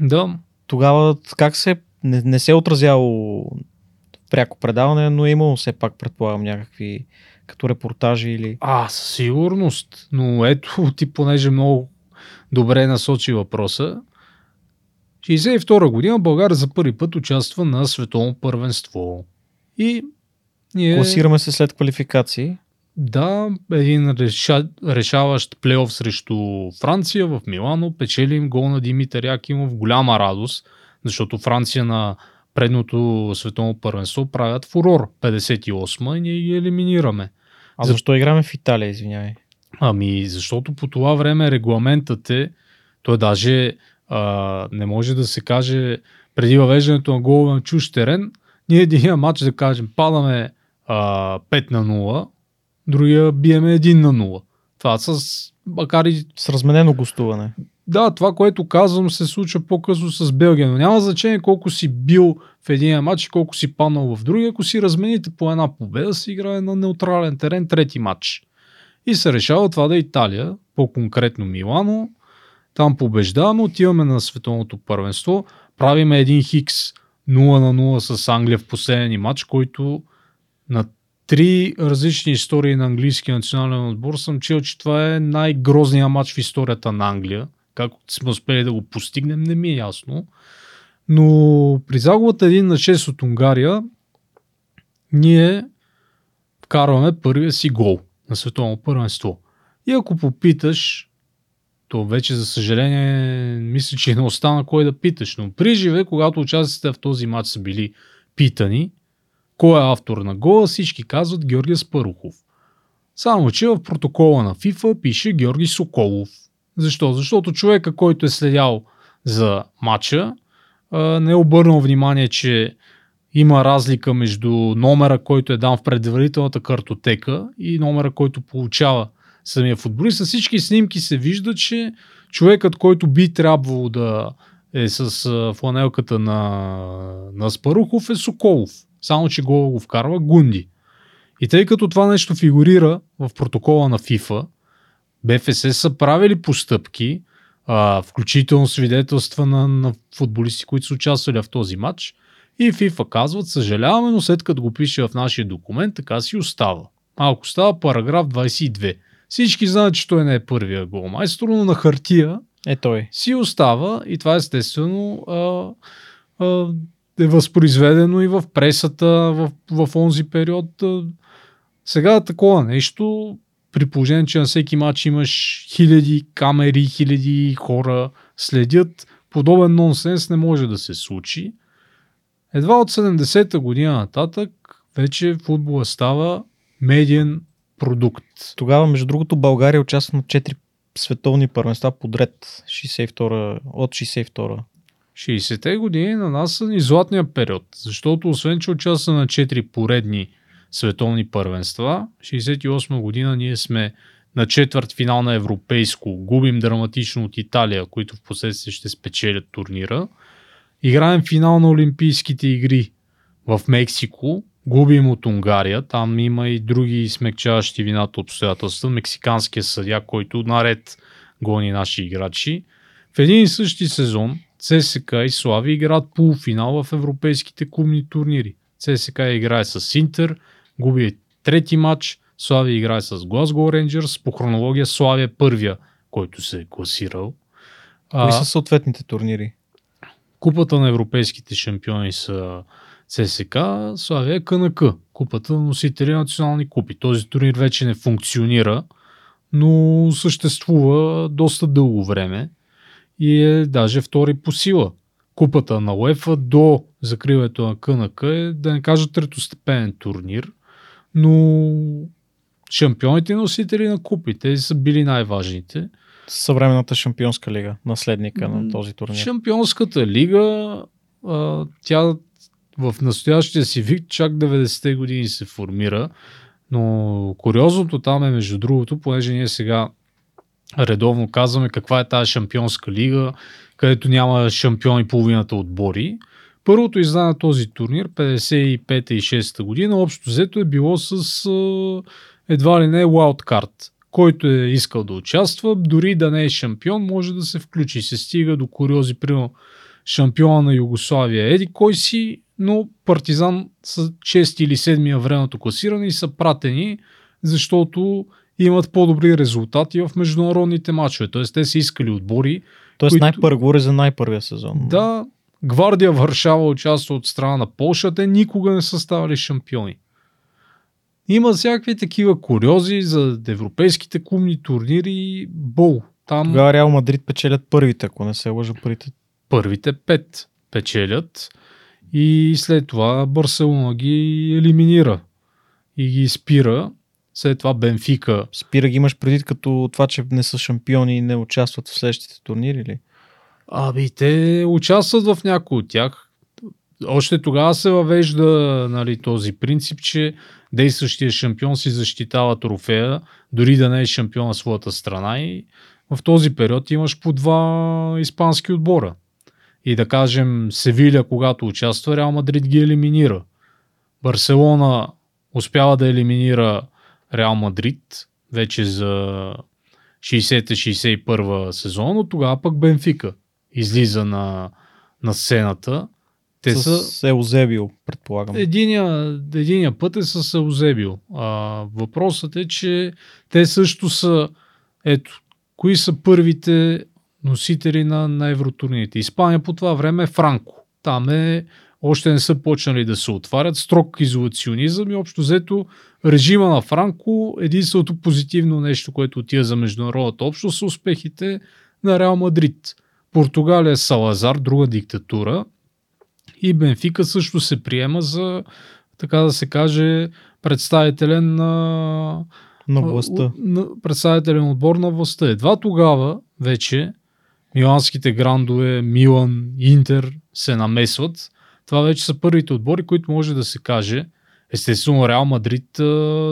Да. Тогава как се... Не, не се е отразяло пряко предаване, но е имало все пак, предполагам, някакви като репортажи или... А, със сигурност. Но ето ти, понеже много добре насочи въпроса. 62 година България за първи път участва на световно първенство. И ние... Класираме се след квалификации. Да, един реша, решаващ плейоф срещу Франция в Милано. Печелим гол на Димитър Якимов. Голяма радост, защото Франция на предното световно първенство правят фурор 58 и ние ги елиминираме. А За... защо играме в Италия, извинявай? Ами, защото по това време регламентът е, той даже а, не може да се каже преди въвеждането на голове на чуж терен, ние един матч да кажем падаме а, 5 на 0, другия биеме 1 на 0. Това с, макар и... С разменено гостуване. Да, това, което казвам, се случва по-късно с Белгия, но няма значение колко си бил в един матч и колко си паднал в другия. Ако си размените по една победа, се играе на неутрален терен трети матч. И се решава това да е Италия, по-конкретно Милано. Там побеждаваме, отиваме на световното първенство, правиме един хикс 0 на 0 с Англия в последния матч, който на три различни истории на английския национален отбор съм чел, че това е най-грозният матч в историята на Англия как сме успели да го постигнем, не ми е ясно. Но при загубата 1 на 6 от Унгария, ние вкарваме първия си гол на световно първенство. И ако попиташ, то вече за съжаление мисля, че не остана кой да питаш, но при живе, когато участниците в този матч са били питани, кой е автор на гола, всички казват Георгия Спарухов. Само, че в протокола на FIFA пише Георги Соколов. Защо? Защото човека, който е следял за матча, не е обърнал внимание, че има разлика между номера, който е дан в предварителната картотека и номера, който получава самия футболист. С всички снимки се вижда, че човекът, който би трябвало да е с фланелката на, на Спарухов е Соколов. Само, че го го вкарва Гунди. И тъй като това нещо фигурира в протокола на FIFA, БФС са правили постъпки а, включително свидетелства на, на футболисти, които са участвали в този матч. И FIFA казват, съжаляваме, но след като го пише в нашия документ, така си остава. Малко става параграф 22. Всички знаят, че той не е първия голмайстор, но на хартия Е той. си остава и това естествено а, а, е възпроизведено и в пресата в, в онзи период. Сега такова нещо, при положение, че на всеки матч имаш хиляди камери, хиляди хора следят, подобен нонсенс не може да се случи. Едва от 70-та година нататък вече футбола става медиен продукт. Тогава, между другото, България участва на 4 световни първенства подред 62 от 62 60-те години на нас са ни златния период, защото освен, че участва на 4 поредни световни първенства, 68 година ние сме на четвърт финал на европейско, губим драматично от Италия, които в последствие ще спечелят турнира. Играем финал на Олимпийските игри в Мексико, губим от Унгария, там има и други смекчаващи вината обстоятелства, мексиканския съдя, който наред гони наши играчи. В един и същи сезон ЦСК и Слави играят полуфинал в европейските клубни турнири. ЦСК играе с Интер, губи трети матч, Слави играе с Глазго Рейнджърс, по хронология Слави е първия, който се е класирал. Кои са съответните турнири? Купата на европейските шампиони са ЦСК, Славия е КНК, купата на носители на национални купи. Този турнир вече не функционира, но съществува доста дълго време и е даже втори по сила. Купата на УЕФА до закриването на КНК е, да не кажа, третостепенен турнир, но шампионите носители на купи, тези са били най-важните. Съвременната шампионска лига, наследника на този турнир. Шампионската лига, а, тя в настоящия си вид чак 90-те години се формира, но куриозното там е между другото, понеже ние сега редовно казваме каква е тази шампионска лига, където няма шампиони половината отбори. Първото издание на този турнир, 55-та и 6-та година, общо взето е било с едва ли не wildcard. Който е искал да участва, дори да не е шампион, може да се включи. Се стига до куриози, примерно шампиона на Югославия Еди кой си, но Партизан са 6 или 7 времето класирани и са пратени, защото имат по-добри резултати в международните матчове. Тоест те са искали отбори. Тоест които- най-първо говори за най-първия сезон. Да, Гвардия Варшава участва от страна на Полша, те никога не са ставали шампиони. Има всякакви такива куриози за европейските клубни турнири. Бол. Там Тогава Реал Мадрид печелят първите, ако не се лъжа първите. първите пет печелят и след това Барселона ги елиминира и ги спира. След това Бенфика Спира ги имаш преди като това, че не са шампиони и не участват в следващите турнири или? Аби, те участват в някои от тях. Още тогава се въвежда нали, този принцип, че действащия шампион си защитава трофея, дори да не е шампион на своята страна и в този период имаш по два испански отбора. И да кажем, Севиля, когато участва, Реал Мадрид ги елиминира. Барселона успява да елиминира Реал Мадрид вече за 60-61 сезон, но тогава пък Бенфика излиза на, на сцената. Те с са Еузебио, предполагам. Единия, единия път е с Еузебио. А, въпросът е, че те също са, ето, кои са първите носители на, на евротурните. Испания по това време е Франко. Там е, още не са почнали да се отварят, строг изолационизъм и общо взето режима на Франко, единственото позитивно нещо, което отива за международната общност са успехите на Реал Мадрид. Португалия е Салазар, друга диктатура, и Бенфика също се приема за, така да се каже, представителен на, на властта. на представителен отбор на властта. Едва тогава вече миланските грандове, Милан, Интер се намесват. Това вече са първите отбори, които може да се каже. Естествено, Реал Мадрид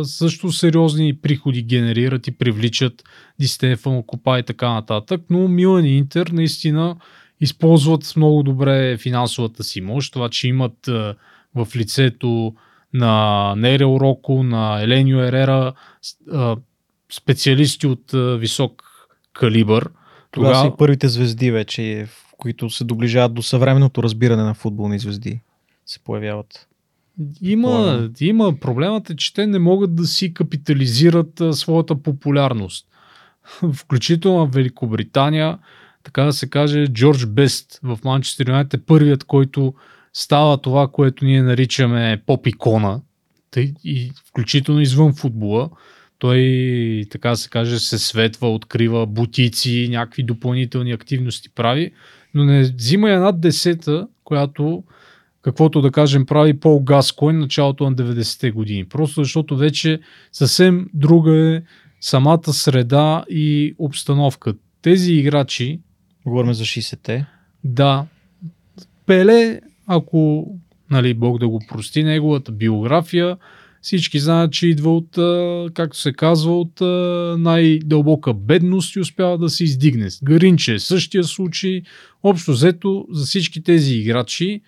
също сериозни приходи генерират и привличат Ди Стефано, Копа и така нататък, но Милан и Интер наистина използват много добре финансовата си мощ, това, че имат в лицето на Нерел Роко, на Еленио Ерера, специалисти от висок калибър. Тогава са и първите звезди вече, които се доближават до съвременното разбиране на футболни звезди, се появяват. Има, има. Проблемът е, че те не могат да си капитализират а, своята популярност. [laughs] Включително в Великобритания, така да се каже, Джордж Бест в Манчестър Юнайтед е първият, който става това, което ние наричаме поп-икона, тъй, и включително извън футбола. Той, така да се каже, се светва, открива бутици, някакви допълнителни активности прави, но не взима една десета, която каквото да кажем прави Пол Гаскойн началото на 90-те години. Просто защото вече съвсем друга е самата среда и обстановка. Тези играчи... Говорим за 60-те. Да. Пеле, ако нали, Бог да го прости, неговата биография, всички знаят, че идва от, както се казва, от най-дълбока бедност и успява да се издигне. Гаринче е същия случай. Общо взето за всички тези играчи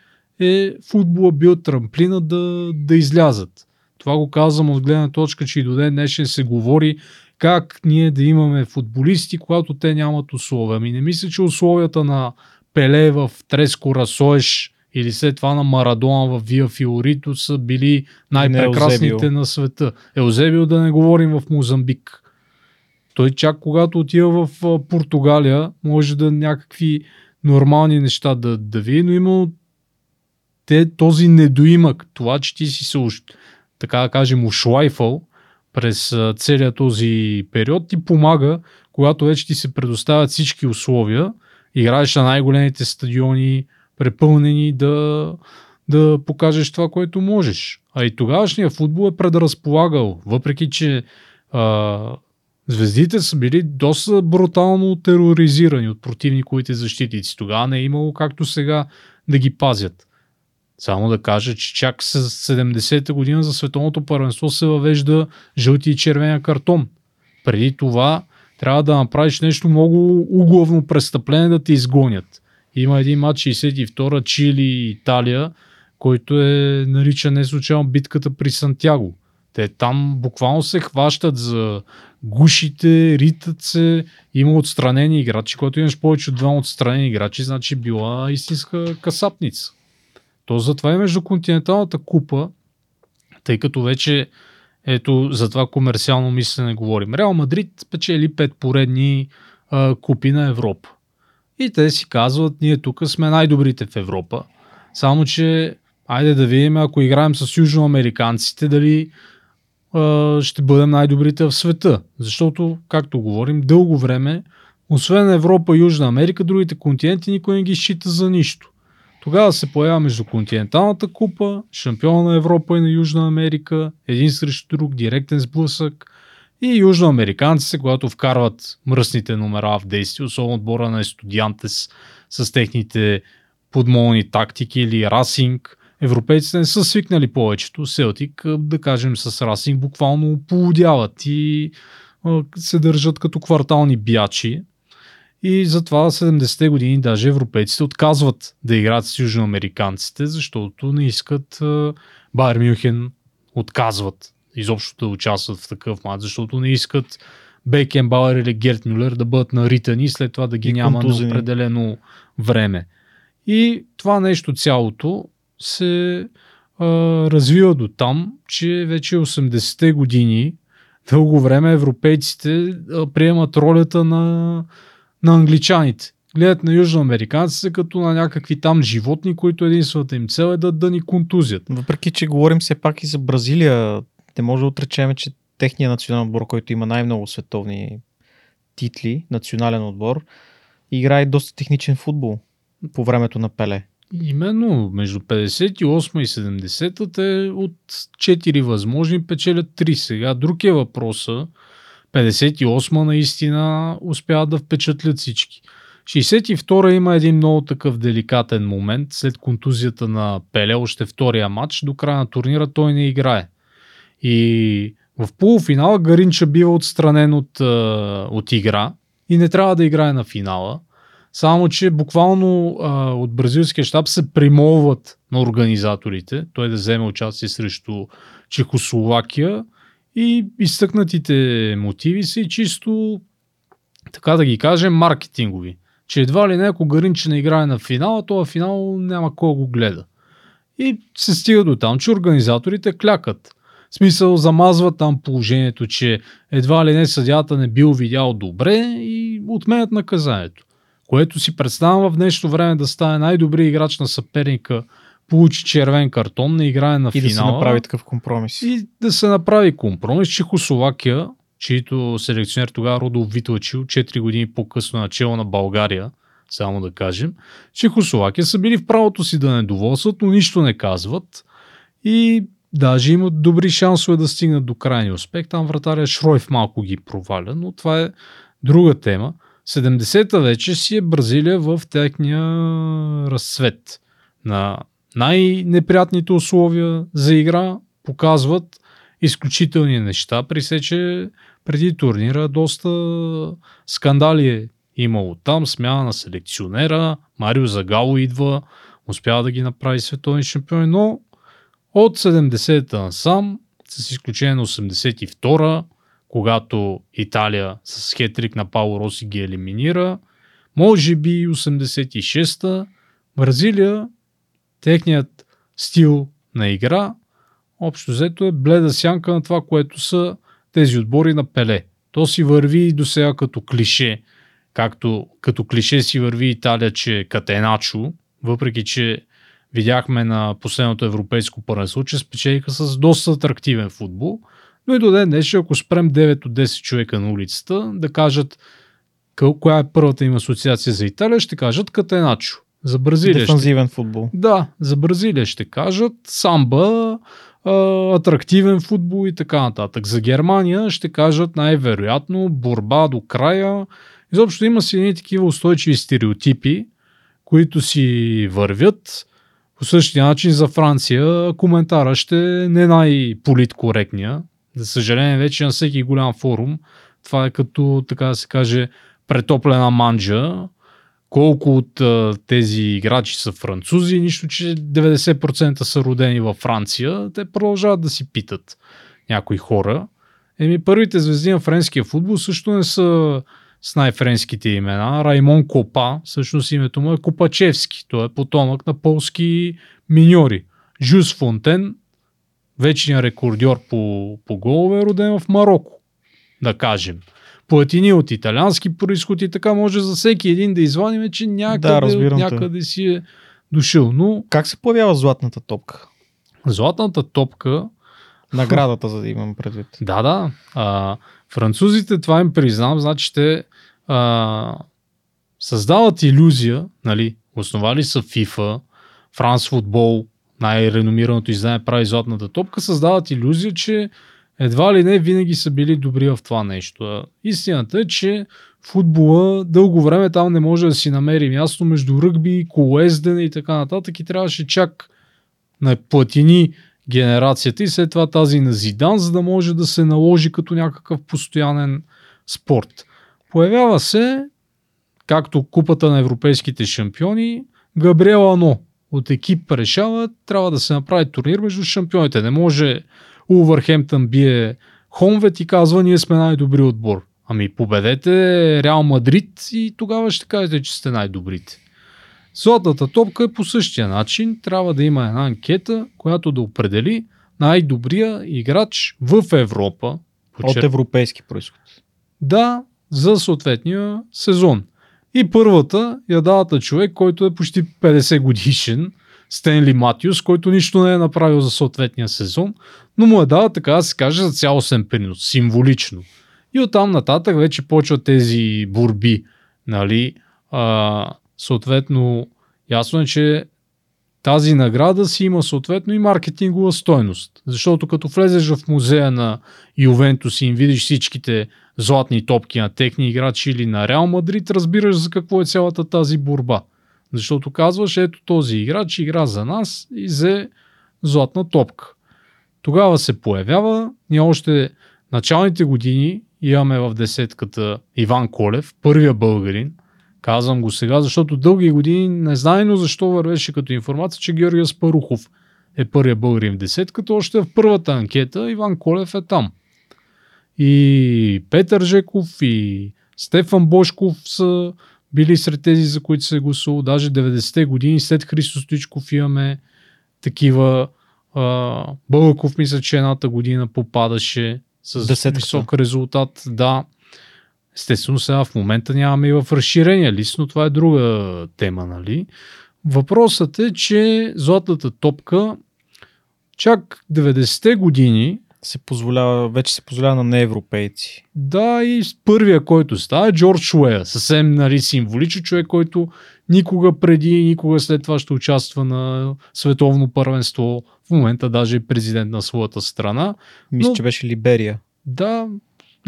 е футбола бил трамплина да, да излязат. Това го казвам от гледна точка, че и до ден днешен се говори как ние да имаме футболисти, когато те нямат условия. Ами не мисля, че условията на Пеле в Треско Расоеш или след това на Марадона в Виа Фиорито са били най-прекрасните на света. Еузебил да не говорим в Мозамбик. Той чак когато отива в Португалия, може да някакви нормални неща да, да види, но има те този недоимък, това, че ти си се, така да кажем, ушлайфал през целият този период, ти помага, когато вече ти се предоставят всички условия, играеш на най-големите стадиони, препълнени, да, да покажеш това, което можеш. А и тогавашния футбол е предразполагал, въпреки че а, звездите са били доста брутално тероризирани от противниковите защитици. Тогава не е имало както сега да ги пазят. Само да кажа, че чак с 70-та година за световното първенство се въвежда жълти и червения картон. Преди това трябва да направиш нещо много угловно престъпление да те изгонят. Има един матч 62-а Чили и Италия, който е наричан не случайно битката при Сантяго. Те там буквално се хващат за гушите, ритат се, има отстранени играчи, който имаш повече от два отстранени играчи, значи била истинска касапница. То затова и междуконтиненталната купа, тъй като вече ето за това комерциално мислене говорим. Реал Мадрид печели пет поредни а, купи на Европа. И те си казват, ние тук сме най-добрите в Европа. Само, че айде да видим, ако играем с южноамериканците, дали а, ще бъдем най-добрите в света. Защото, както говорим, дълго време, освен Европа и Южна Америка, другите континенти никой не ги счита за нищо. Тогава се появява между континенталната купа, шампиона на Европа и на Южна Америка, един срещу друг, директен сблъсък и южноамериканците, когато вкарват мръсните номера в действие, особено отбора на студиантес с техните подмолни тактики или расинг. Европейците не са свикнали повечето. Селтик, да кажем, с расинг буквално полудяват и се държат като квартални бячи. И затова 70-те години даже европейците отказват да играят с южноамериканците, защото не искат Байер Мюнхен отказват изобщо да участват в такъв матч, защото не искат Бейкен Бауер или Герт Мюлер да бъдат наритани и след това да ги и няма контузени. на определено време. И това нещо цялото се а, развива до там, че вече 80-те години дълго време европейците а, приемат ролята на на англичаните. Гледат на южноамериканците като на някакви там животни, които единствената им цел е да, да ни контузят. Въпреки, че говорим все пак и за Бразилия, не може да отречем, че техният национален отбор, който има най-много световни титли, национален отбор, играе доста техничен футбол по времето на Пеле. Именно, между 58 и 70-та те от 4 възможни печелят 3 сега. Друг е въпроса, 58 наистина успяват да впечатлят всички. 62 има един много такъв деликатен момент. След контузията на Пеле, още втория матч, до края на турнира той не играе. И в полуфинала Гаринча бива отстранен от, от игра и не трябва да играе на финала. Само, че буквално а, от бразилския щаб се примолват на организаторите, той да вземе участие срещу Чехословакия и изтъкнатите мотиви са и чисто така да ги кажем, маркетингови. Че едва ли не, ако Гаринче играе на финала, то финал няма кой го гледа. И се стига до там, че организаторите клякат. В смисъл замазват там положението, че едва ли не съдята не бил видял добре и отменят наказанието. Което си представям в днешно време да стане най-добрият играч на съперника, получи червен картон, не играе на И финала. да се направи такъв компромис. И да се направи компромис. Чехословакия, чието селекционер тогава Родов Витлачил, 4 години по-късно начало на България, само да кажем, Чехословакия са били в правото си да недоволстват, но нищо не казват. И даже имат добри шансове да стигнат до крайния успех. Там вратаря Шройф малко ги проваля, но това е друга тема. 70-та вече си е Бразилия в техния разцвет. На най-неприятните условия за игра показват изключителни неща. При се, че преди турнира доста скандали е имало там. Смяна на селекционера, Марио Загало идва, успява да ги направи световни шампиони, но от 70-та насам, с изключение на 82-та, когато Италия с хетрик на Пауло Роси ги елиминира, може би 86-та, Бразилия, техният стил на игра, общо взето е бледа сянка на това, което са тези отбори на Пеле. То си върви и до сега като клише, както като клише си върви Италия, че е Катеначо, въпреки че видяхме на последното европейско първенство, че спечелиха с доста атрактивен футбол. Но и до ден днес, ако спрем 9 от 10 човека на улицата, да кажат коя е първата им асоциация за Италия, ще кажат Катеначо. За Бразилия ще Дефанзивен футбол. да, за Бразилия ще кажат самба, атрактивен футбол и така нататък. За Германия ще кажат най-вероятно борба до края. Изобщо има си едни такива устойчиви стереотипи, които си вървят. По същия начин за Франция коментара ще е не най-политкоректния. За съжаление, вече на всеки голям форум това е като, така да се каже, претоплена манджа, колко от а, тези играчи са французи, нищо, че 90% са родени във Франция, те продължават да си питат някои хора. Еми, първите звезди на френския футбол също не са с най-френските имена. Раймон Копа, всъщност името му е Копачевски. Той е потомък на полски миньори. Жус Фонтен, вечният рекордьор по, по голове, е роден в Марокко, да кажем. Платини от италиански происход и така може за всеки един да извадиме, че някъде, Да, те. някъде си е дошъл. Но Как се появява златната топка? златната топка Наградата, за да имам предвид. [laughs] Да, да. А, французите, това им признавам, значи те а, създават иллюзия, нали, основали са FIFA, France Football, най-реномираното издание прави златната топка, създават иллюзия, че едва ли не винаги са били добри в това нещо. Истината е, че футбола дълго време там не може да си намери място между ръгби, колоездене и така нататък и трябваше чак на платини генерацията и след това тази на Зидан, за да може да се наложи като някакъв постоянен спорт. Появява се, както купата на европейските шампиони, Габриел Ано от екип решава, трябва да се направи турнир между шампионите. Не може Улвърхемптън бие Хомвет и казва, ние сме най-добри отбор. Ами победете Реал Мадрид и тогава ще кажете, че сте най-добрите. Златната топка е по същия начин. Трябва да има една анкета, която да определи най-добрия играч в Европа. От Почер... европейски происход. Да, за съответния сезон. И първата я дават на човек, който е почти 50 годишен, Стенли Матиус, който нищо не е направил за съответния сезон, но му е дава така да се каже за цялостен принос, символично. И оттам нататък вече почват тези борби, нали, а, съответно, ясно е, че тази награда си има съответно и маркетингова стойност. Защото като влезеш в музея на Ювентус и им видиш всичките златни топки на техни играчи или на Реал Мадрид, разбираш за какво е цялата тази борба. Защото казваш, ето този играч игра за нас и взе златна топка. Тогава се появява, ние още началните години имаме в десетката Иван Колев, първия българин, Казвам го сега, защото дълги години незнайно защо вървеше като информация, че Георгия Спарухов е първия българин в десетката. Още в първата анкета Иван Колев е там. И Петър Жеков, и Стефан Бошков са били сред тези, за които се е гласувал. Даже 90-те години след Христо Стоичков имаме такива. А, Бълъков мисля, че едната година попадаше с Десетката. висок резултат. Да. Естествено сега в момента нямаме и в разширения лист, но това е друга тема, нали? Въпросът е, че златната топка чак 90-те години Се позволява, вече се позволява на неевропейци. да, и първия, който става, е Джордж Уея. Съвсем нали, символичен човек, който никога преди, никога след това ще участва на световно първенство. В момента даже е президент на своята страна. Мисля, Но- че беше Либерия. Да,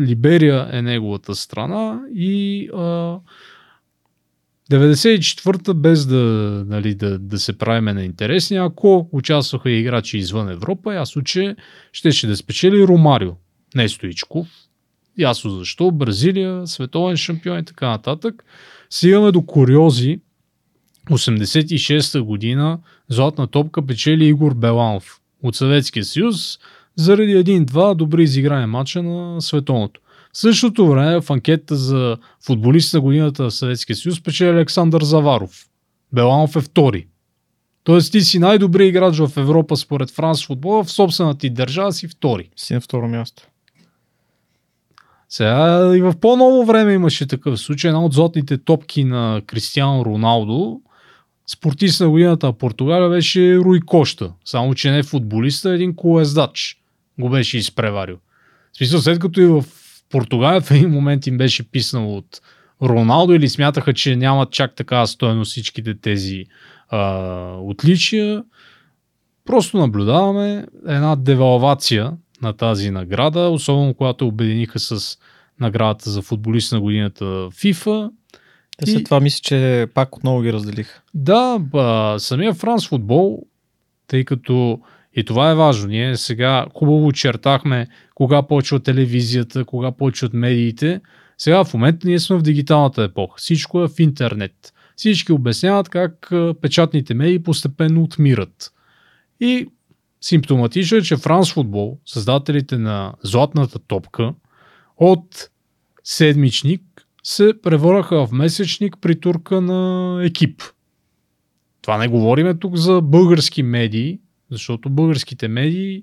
Либерия е неговата страна и а, 94-та, без да, нали, да, да се правиме на интересни, ако участваха играчи извън Европа, ясно, че щеше да спечели Ромарио, не Стоичков. Ясно защо. Бразилия, световен шампион и така нататък. Стигаме до куриози. 86-та година златна топка печели Игор Беланов от Съветския съюз заради един-два добри изиграни матча на световното. В същото време в анкета за футболист на годината в Съветския съюз печели Александър Заваров. Беланов е втори. Тоест ти си най-добрият играч в Европа според Франс футбола, в собствената ти държава си втори. Си на второ място. Сега и в по-ново време имаше такъв случай. Една от златните топки на Кристиано Роналдо, спортист на годината в Португалия беше Руй Коща. Само, че не футболиста, а един колездач го беше изпреварил. В смисъл, след като и в Португалия в един момент им беше писнал от Роналдо или смятаха, че нямат чак така стоеност всичките тези а, отличия, просто наблюдаваме една девалвация на тази награда, особено когато обединиха с наградата за футболист на годината FIFA. Те след И- това мисля, че пак отново ги разделиха. Да, ба, самия Франс футбол, тъй като и това е важно. Ние сега хубаво очертахме кога почва телевизията, кога почват медиите. Сега в момента ние сме в дигиталната епоха. Всичко е в интернет. Всички обясняват как печатните медии постепенно отмират. И симптоматично е, че Франс футбол, създателите на Златната топка, от седмичник се превърнаха в месечник при турка на екип. Това не говориме тук за български медии, защото българските медии,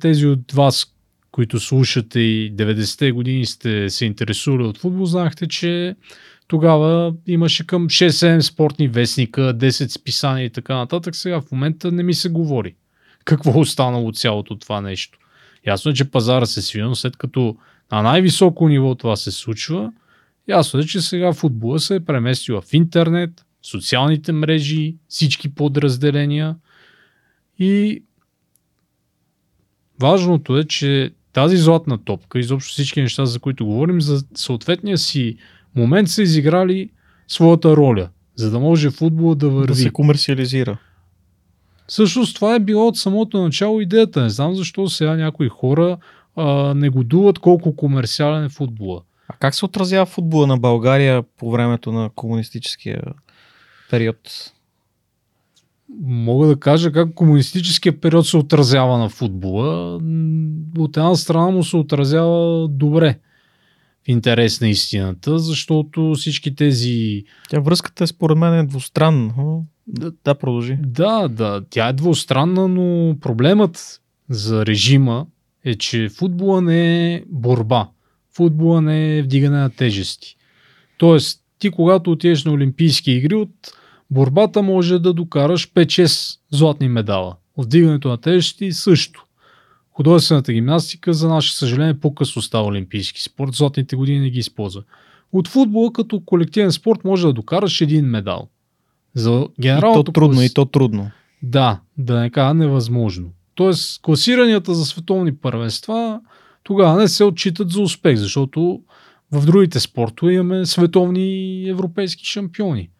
тези от вас, които слушате и 90-те години сте се интересували от футбол, знаехте, че тогава имаше към 6-7 спортни вестника, 10 списания и така нататък. Сега в момента не ми се говори. Какво е останало от цялото това нещо? Ясно е, че пазара се свива, след като на най-високо ниво това се случва, ясно е, че сега футбола се е преместил в интернет, социалните мрежи, всички подразделения и важното е, че тази златна топка, изобщо всички неща, за които говорим, за съответния си момент са изиграли своята роля, за да може футбола да върви. Да се комерциализира. Всъщност това е било от самото начало идеята. Не знам защо сега някои хора а, негодуват колко комерциален е футбола. А как се отразява футбола на България по времето на комунистическия период? Мога да кажа как комунистическия период се отразява на футбола. От една страна му се отразява добре в интерес на истината, защото всички тези Тя връзката според мен е двустранна. Да, да продължи. Да, да, тя е двустранна, но проблемът за режима е, че футбола не е борба. Футбола не е вдигане на тежести. Тоест, ти когато отидеш на Олимпийски игри, от борбата може да докараш 5-6 златни медала. Вдигането на тежести също. Художествената гимнастика, за наше съжаление, по-късно става олимпийски спорт. Златните години не ги използва. От футбола като колективен спорт може да докараш един медал. За И то генералното трудно, клас- и то трудно. да, да не кажа невъзможно. Тоест, класиранията за световни първенства тогава не се отчитат за успех, защото в другите спортове имаме световни европейски шампиони.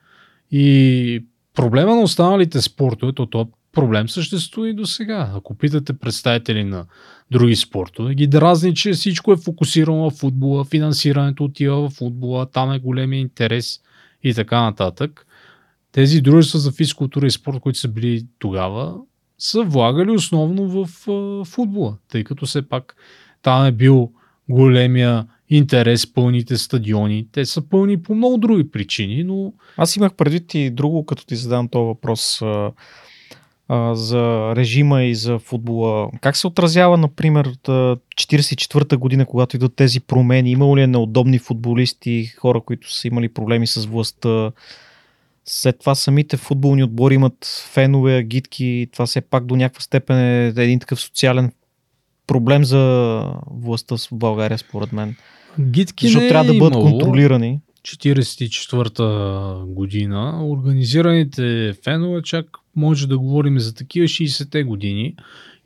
И проблема на останалите спортове, то този проблем съществува и до сега. Ако питате представители на други спортове, ги дразни, че всичко е фокусирано в футбола, финансирането отива в футбола, там е големия интерес и така нататък тези дружества за физкултура и спорт, които са били тогава, са влагали основно в футбола, тъй като все пак там е бил големия интерес пълните стадиони. Те са пълни по много други причини, но... Аз имах предвид и друго, като ти задам този въпрос а, а, за режима и за футбола. Как се отразява, например, 44-та година, когато идват тези промени? Имало ли е неудобни футболисти, хора, които са имали проблеми с властта? След това самите футболни отбори имат фенове, агитки. Това все пак до някаква степен е един такъв социален проблем за властта в България, според мен. Гитки Защото не трябва е да бъдат контролирани. 44-та година, организираните фенове, чак може да говорим за такива 60-те години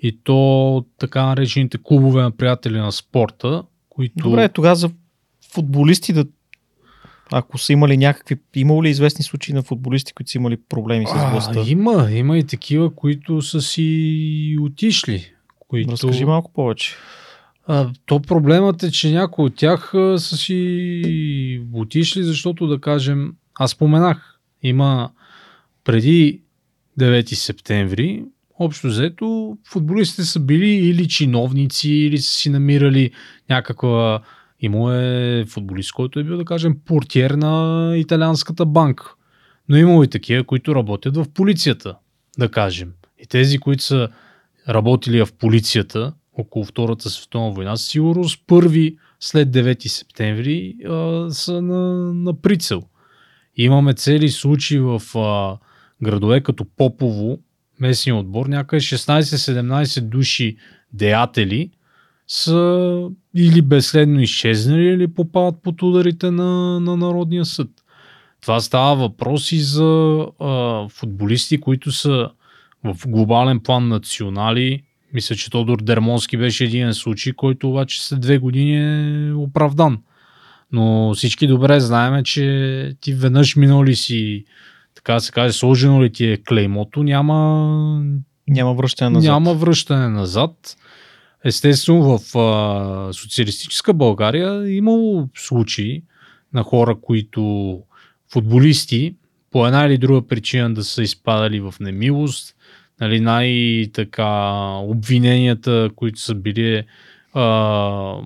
и то така наречените клубове на приятели на спорта, които... Добре, тогава за футболисти да ако са имали някакви... Имало ли известни случаи на футболисти, които са имали проблеми с властта? А, има, има и такива, които са си отишли. Които... Разкажи малко повече. А, то проблемът е, че някои от тях са си отишли, защото да кажем, аз споменах, има преди 9 септември, общо взето, футболистите са били или чиновници, или са си намирали някаква... Имало е футболист, който е бил, да кажем, портиер на италианската банка. Но имало и такива, които работят в полицията, да кажем. И тези, които са работили в полицията около Втората световна война, със сигурност първи след 9 септември а, са на, на прицел. Имаме цели случаи в а, градове като Попово, местния отбор, някъде 16-17 души деятели са или безследно изчезнали, или попадат под ударите на, на Народния съд. Това става въпроси за а, футболисти, които са в глобален план национали. Мисля, че Тодор Дермонски беше един случай, който обаче след две години е оправдан. Но всички добре знаеме, че ти веднъж минали си, така се каже, сложено ли ти е клеймото, няма, Няма връщане назад. няма връщане назад. Естествено, в а, социалистическа България е имало случаи на хора, които футболисти по една или друга причина да са изпадали в немилост. Нали, най-така обвиненията, които са били а,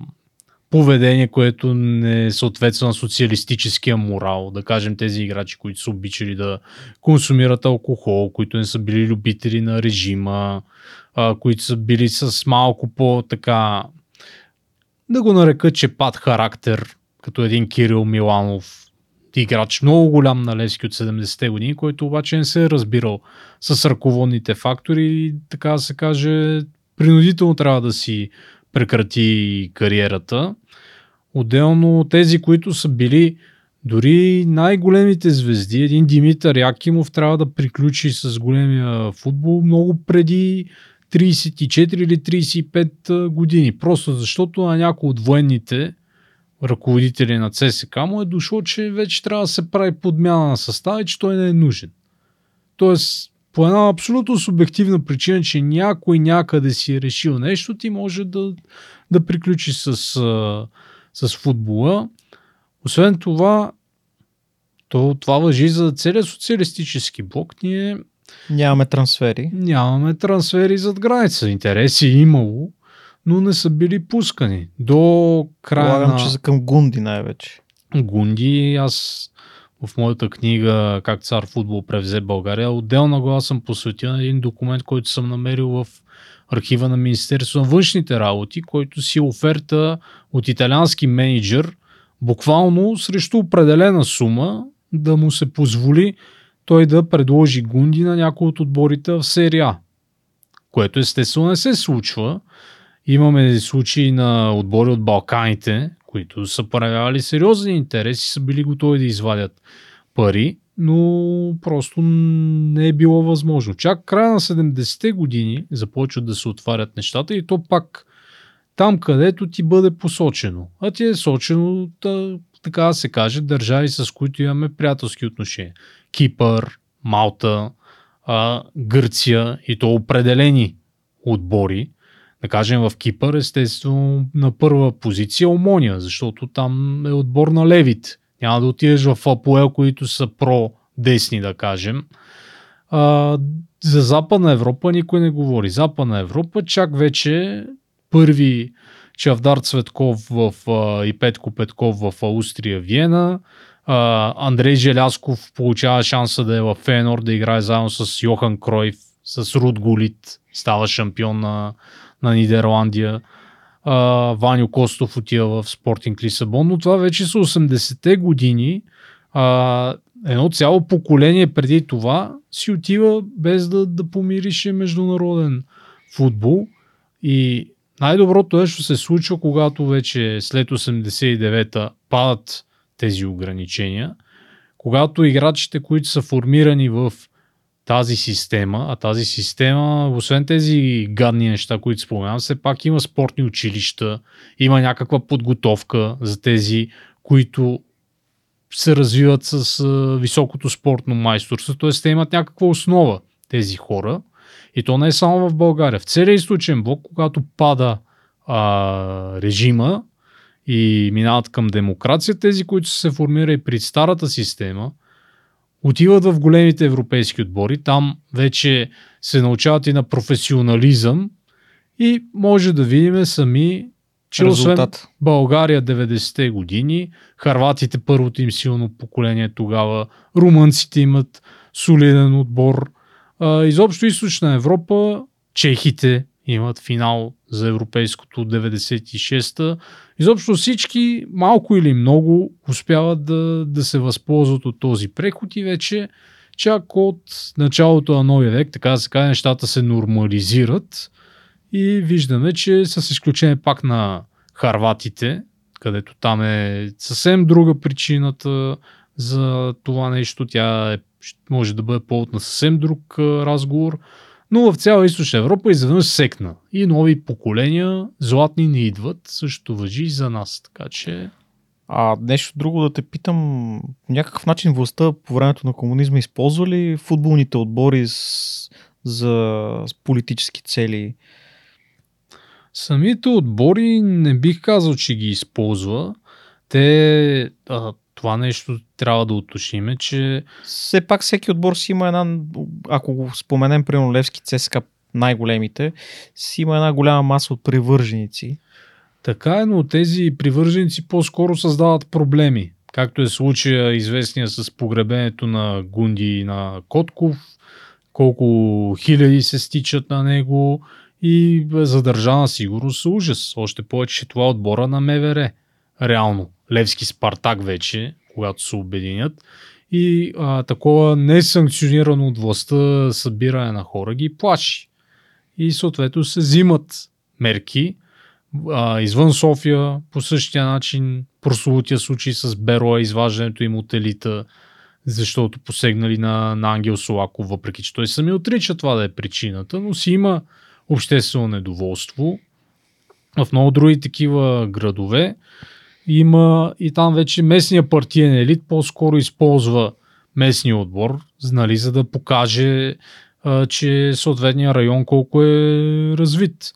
поведение, което не съответства на социалистическия морал. Да кажем тези играчи, които са обичали да консумират алкохол, които не са били любители на режима, а, които са били с малко по-така да го нарека чепат характер, като един Кирил Миланов, играч много голям на Левски от 70-те години, който обаче не се е разбирал с ръководните фактори и така да се каже, принудително трябва да си прекрати кариерата. Отделно тези, които са били дори най-големите звезди, един Димитър Якимов трябва да приключи с големия футбол много преди 34 или 35 години. Просто защото на някои от военните ръководители на ЦСК му е дошло, че вече трябва да се прави подмяна на състава и че той не е нужен. Тоест, по една абсолютно субективна причина, че някой някъде си е решил нещо, ти може да, да приключи с, с футбола. Освен това, то, това въжи за целият социалистически блок. Ние Нямаме трансфери. нямаме трансфери зад граница. Интереси е имало, но не са били пускани. До края Полагам, на че за към Гунди най-вече. Гунди, аз в моята книга Как цар футбол превзе България, отделна глава съм посветил на един документ, който съм намерил в архива на Министерство на външните работи, който си оферта от италиански менеджер, буквално срещу определена сума да му се позволи той да предложи Гунди на някои от отборите в серия. Което естествено не се случва. Имаме случаи на отбори от Балканите, които са проявявали сериозен интерес и са били готови да извадят пари, но просто не е било възможно. Чак края на 70-те години започват да се отварят нещата и то пак там, където ти бъде посочено. А ти е сочено, да, така да се каже, държави, с които имаме приятелски отношения. Кипър, Малта, Гърция и то определени отбори. Да кажем в Кипър, естествено, на първа позиция Омония, защото там е отбор на левите. Няма да отидеш в Апоел, които са про-десни, да кажем. А, за Западна Европа никой не говори. Западна Европа чак вече първи Чавдар Цветков в, а, и Петко Петков в Аустрия, Виена. А, Андрей Желясков получава шанса да е в Фенор, да играе заедно с Йохан Кройф, с Руд Гулит, става шампион на, на Нидерландия. Ваню Костов отива в Спортинг Лисабон, но това вече са 80-те години. Едно цяло поколение преди това си отива без да, да помирише международен футбол. И най-доброто нещо се случва, когато вече след 89-та падат тези ограничения, когато играчите, които са формирани в тази система, а тази система, освен тези гадни неща, които споменавам, все пак има спортни училища, има някаква подготовка за тези, които се развиват с високото спортно майсторство, т.е. те имат някаква основа тези хора. И то не е само в България. В целия източен блок, когато пада а, режима и минават към демокрация, тези, които са се формирали при старата система, отиват в големите европейски отбори. Там вече се научават и на професионализъм и може да видим сами, че Резултат. освен България 90-те години, харватите първото им силно поколение тогава, румънците имат солиден отбор, а, изобщо източна Европа, чехите имат финал за европейското 96-та. Изобщо всички, малко или много, успяват да, да се възползват от този преход и вече чак от началото на новия век, така да се каже, нещата се нормализират и виждаме, че с изключение пак на харватите, където там е съвсем друга причината за това нещо, тя е, може да бъде повод на съвсем друг разговор, но в цяла източна Европа изведнъж секна. И нови поколения златни не идват, също въжи и за нас. Така че А нещо друго да те питам, по някакъв начин властта по времето на комунизма използва ли футболните отбори с, за с политически цели? Самите отбори не бих казал, че ги използва. Те, а, това нещо трябва да уточниме, че Все пак всеки отбор си има една, ако го споменем, примерно Левски ЦСКА, най-големите, си има една голяма маса от привърженици. така е, но тези привърженици по-скоро създават проблеми. Както е случая известния с погребението на Гунди и на Котков, колко хиляди се стичат на него и бе, за държавна сигурност ужас. Още повече, че това е отбора на МВР. Реално. Левски Спартак вече, когато се обединят. И а, такова несанкционирано от властта събиране на хора ги плаши. И съответно се взимат мерки а, извън София по същия начин прословутия случай с Бероя, изваждането им от елита, защото посегнали на, на Ангел Солаков, въпреки че той сами отрича това да е причината, но си има обществено недоволство. В много други такива градове има и там вече местния партиен елит по-скоро използва местния отбор, нали, за да покаже, а, че съответния район колко е развит.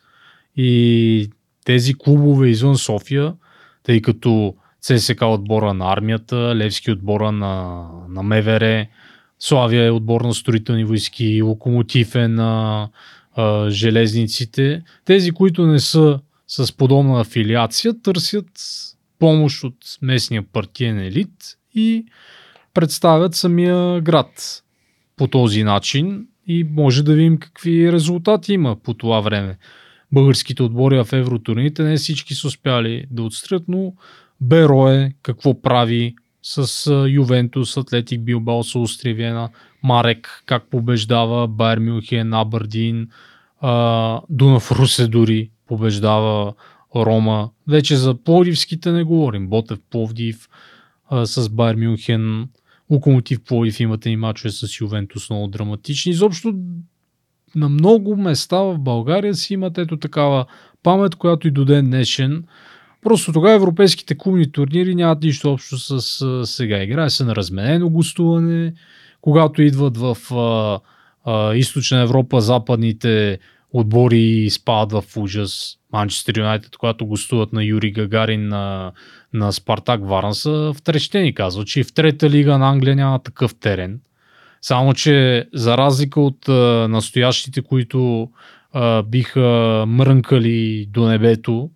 И тези клубове извън София, тъй като ЦСК отбора на армията, Левски отбора на, на МВР, Славия е отбор на строителни войски, Локомотив е на а, железниците. Тези, които не са с подобна афилиация, търсят помощ от местния партиен елит и представят самия град по този начин и може да видим какви резултати има по това време. Българските отбори в евротурните не всички са успяли да отстрят, но Берое какво прави с Ювентус, Атлетик Билбао, Виена, Марек как побеждава, Байер Мюнхен, Абърдин, Дунав Русе дори побеждава Рома. Вече за Пловдивските не говорим. Ботев Пловдив а, с Байер Мюнхен, Локомотив Пловдив имате и мачове с Ювентус много драматични. Изобщо на много места в България си имат ето такава памет, която и до ден днешен. Просто тогава европейските клубни турнири нямат нищо общо с а, сега. Играе се на разменено гостуване, когато идват в а, а, източна Европа западните отбори изпадат в ужас. Манчестър Юнайтед, когато гостуват на Юри Гагарин на, на Спартак Варна, са втрещени. Казват, че и в трета лига на Англия няма такъв терен. Само, че за разлика от а, настоящите, които а, биха мрънкали до небето,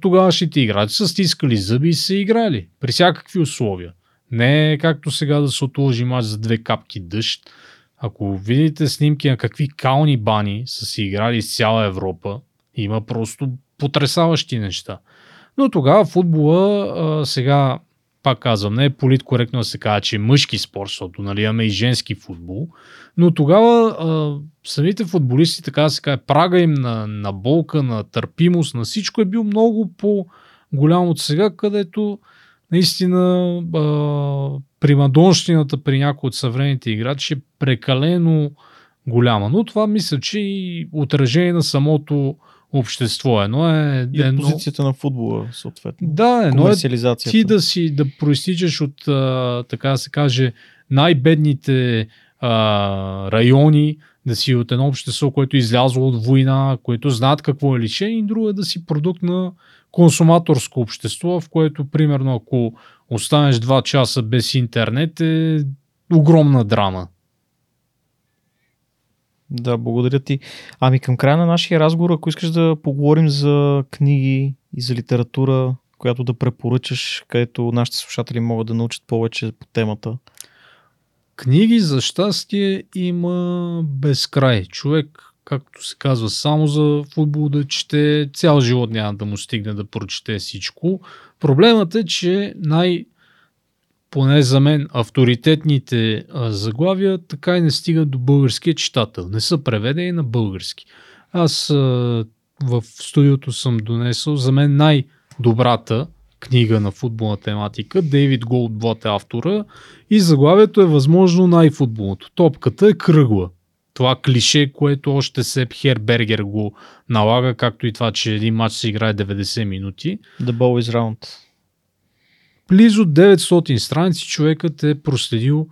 тогавашните играчи са стискали зъби и са играли при всякакви условия. Не е както сега да се отложи мач за две капки дъжд. Ако видите снимки на какви кални бани са си играли с цяла Европа, има просто потрясаващи неща. Но тогава футбола а, сега пак казвам, не е политкоректно да се казва, че е мъжки спорт, защото нали, имаме и женски футбол, но тогава а, самите футболисти, така да се каже, прага им на, на болка, на търпимост, на всичко е бил много по-голям от сега, където наистина а, примадонщината при някои от съвременните играчи е прекалено голяма. Но това мисля, че и отражение на самото общество. Едно е... И едно... позицията на футбола, съответно. Да, едно е ти да си, да проистичаш от, а, така да се каже, най-бедните а, райони, да си от едно общество, което е излязло от война, което знаят какво е лишение, и друго е да си продукт на консуматорско общество, в което, примерно, ако останеш 2 часа без интернет, е огромна драма. Да, благодаря ти. Ами към края на нашия разговор, ако искаш да поговорим за книги и за литература, която да препоръчаш, където нашите слушатели могат да научат повече по темата. Книги за щастие има безкрай. Човек, както се казва, само за футбол да чете, цял живот няма да му стигне да прочете всичко. Проблемът е, че най- поне за мен, авторитетните а, заглавия така и не стигат до българския читател. Не са преведени на български. Аз а, в студиото съм донесъл за мен най-добрата книга на футболна тематика. Дейвид Голдблат е автора и заглавието е възможно най-футболното. Топката е кръгла. Това клише, което още Сеп Хербергер го налага, както и това, че един матч се играе 90 минути. The ball is round близо 900 страници човекът е проследил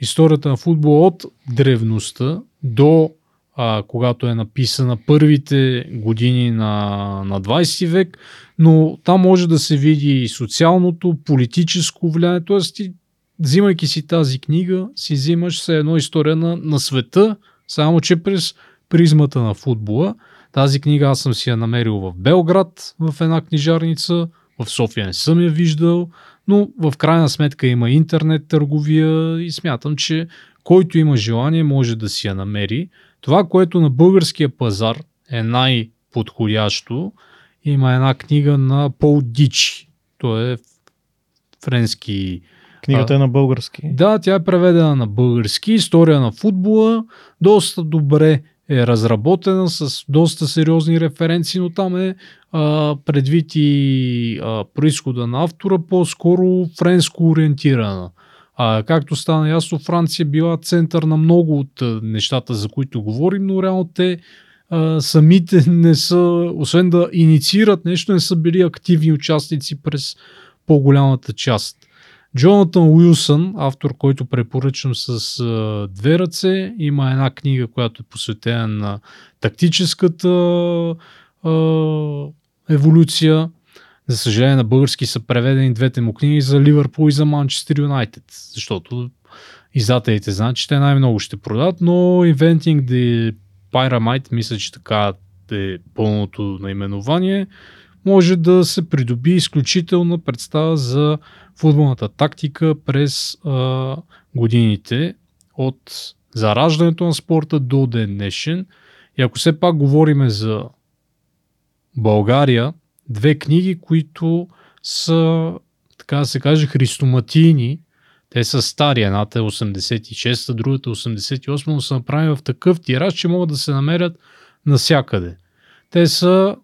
историята на футбол от древността до а, когато е написана първите години на, на 20 век, но там може да се види и социалното, политическо влияние, т.е. ти, взимайки си тази книга, си взимаш се едно история на, на света, само че през призмата на футбола. Тази книга аз съм си я намерил в Белград, в една книжарница, в София не съм я виждал, но в крайна сметка има интернет търговия и смятам, че който има желание може да си я намери. Това, което на българския пазар е най-подходящо, има една книга на Пол Дичи. Той е френски Книгата е на български. Да, тя е преведена на български. История на футбола. Доста добре е разработена с доста сериозни референции, но там е а, предвид и а, происхода на автора по-скоро френско ориентирана. А, както стана ясно, Франция била център на много от нещата, за които говорим, но реално те а, самите не са, освен да инициират нещо, не са били активни участници през по-голямата част. Джонатан Уилсън, автор, който препоръчвам с а, две ръце, има една книга, която е посветена на тактическата а, еволюция. За съжаление на български са преведени двете му книги за Ливърпул и за Манчестър Юнайтед, защото издателите знаят, че те най-много ще продадат, но Inventing the Pyramid, мисля, че така е пълното наименование, може да се придоби изключителна представа за футболната тактика през а, годините от зараждането на спорта до ден днешен. И ако все пак говориме за България, две книги, които са, така да се каже, христоматийни. Те са стари, едната е 86, другата 88, но са направени в такъв тираж, че могат да се намерят навсякъде. Те са,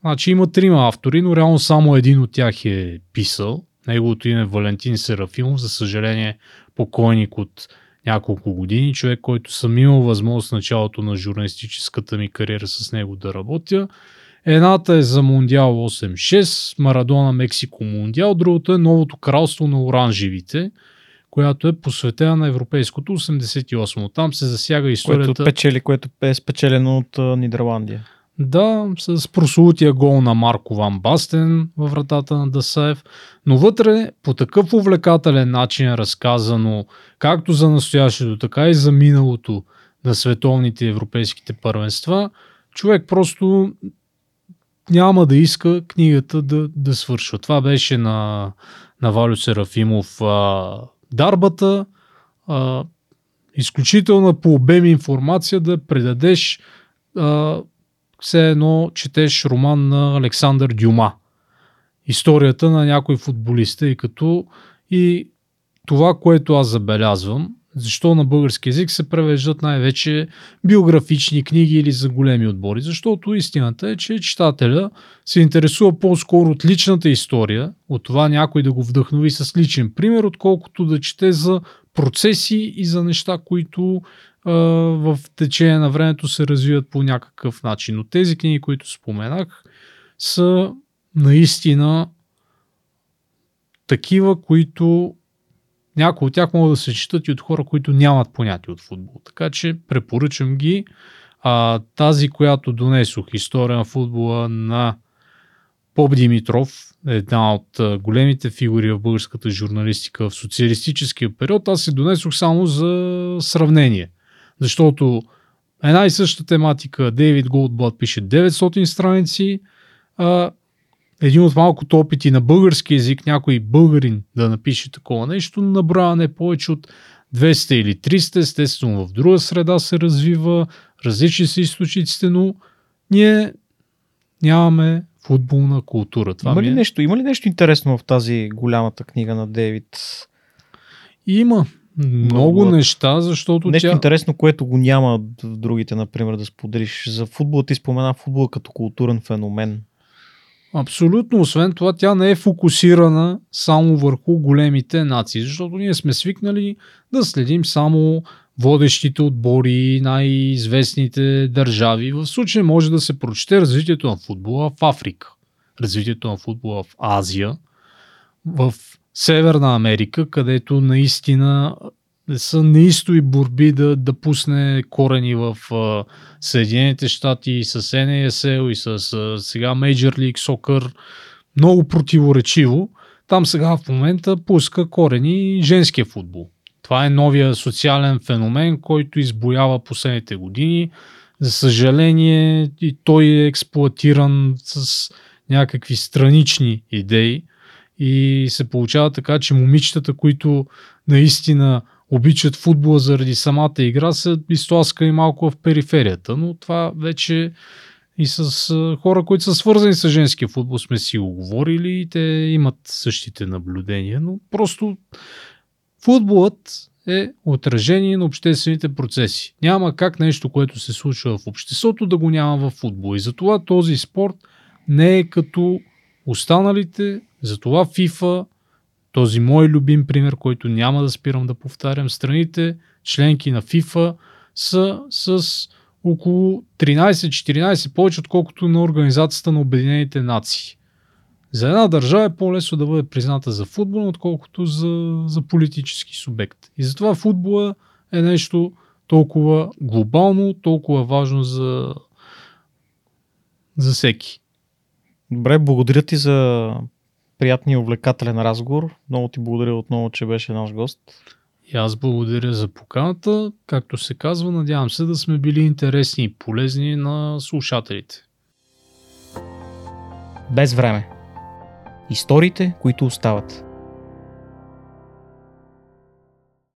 значи има трима автори, но реално само един от тях е писал. Неговото име е Валентин Серафимов, за съжаление покойник от няколко години, човек, който съм имал възможност в началото на журналистическата ми кариера с него да работя. Едната е за Мундиал 8-6, Марадона Мексико Мундиал, другото е Новото кралство на оранжевите, която е посветена на европейското 88. Там се засяга историята... Което печели, което е спечелено от Нидерландия. Да, с прослутия гол на Марко Ван Бастен във вратата на Дасаев, но вътре по такъв увлекателен начин е разказано както за настоящето, така и за миналото на световните европейските първенства. Човек просто няма да иска книгата да, да свършва. Това беше на, на Валю Серафимов а, Дарбата. А, изключителна по обем информация да предадеш а, все едно четеш роман на Александър Дюма. Историята на някой футболист, и като и това, което аз забелязвам, защо на български язик се превеждат най-вече биографични книги или за големи отбори? Защото истината е, че читателя се интересува по-скоро от личната история, от това някой да го вдъхнови с личен пример, отколкото да чете за процеси и за неща, които а, в течение на времето се развиват по някакъв начин. Но тези книги, които споменах, са наистина такива, които някои от тях могат да се четат и от хора, които нямат понятие от футбол. Така че препоръчам ги. А, тази, която донесох, история на футбола на Поп Димитров, една от големите фигури в българската журналистика в социалистическия период, аз се донесох само за сравнение. Защото една и съща тематика, Дейвид Голдблад пише 900 страници, а един от малкото опити на български язик, някой българин да напише такова нещо, набрава не повече от 200 или 300, естествено в друга среда се развива, различни са източниците, но ние нямаме футболна култура. Това има, ли е... нещо, има ли нещо интересно в тази голямата книга на Дейвид? Има. Много, Много неща, защото Нещо тя... интересно, което го няма в другите, например, да споделиш. За футбола ти спомена футбола като културен феномен. Абсолютно. Освен това, тя не е фокусирана само върху големите нации, защото ние сме свикнали да следим само водещите отбори, най-известните държави. В случай може да се прочете развитието на футбола в Африка, развитието на футбола в Азия, в Северна Америка, където наистина са неистои борби да, да пусне корени в uh, Съединените щати с NASL и с uh, сега Major League Soccer. Много противоречиво. Там сега в момента пуска корени женския футбол. Това е новия социален феномен, който избоява последните години. За съжаление, и той е експлуатиран с някакви странични идеи и се получава така, че момичетата, които наистина обичат футбола заради самата игра, са изтласкани малко в периферията, но това вече и с хора, които са свързани с женския футбол сме си го говорили и те имат същите наблюдения, но просто футболът е отражение на обществените процеси. Няма как нещо, което се случва в обществото, да го няма в футбол. И затова този спорт не е като останалите, затова FIFA този мой любим пример, който няма да спирам да повтарям, страните, членки на FIFA, са с около 13-14 повече, отколкото на Организацията на Обединените нации. За една държава е по-лесно да бъде призната за футбол, отколкото за, за политически субект. И затова футбола е нещо толкова глобално, толкова важно за, за всеки. Добре, благодаря ти за приятния и увлекателен разговор. Много ти благодаря отново, че беше наш гост. И аз благодаря за поканата. Както се казва, надявам се да сме били интересни и полезни на слушателите. Без време. Историите, които остават.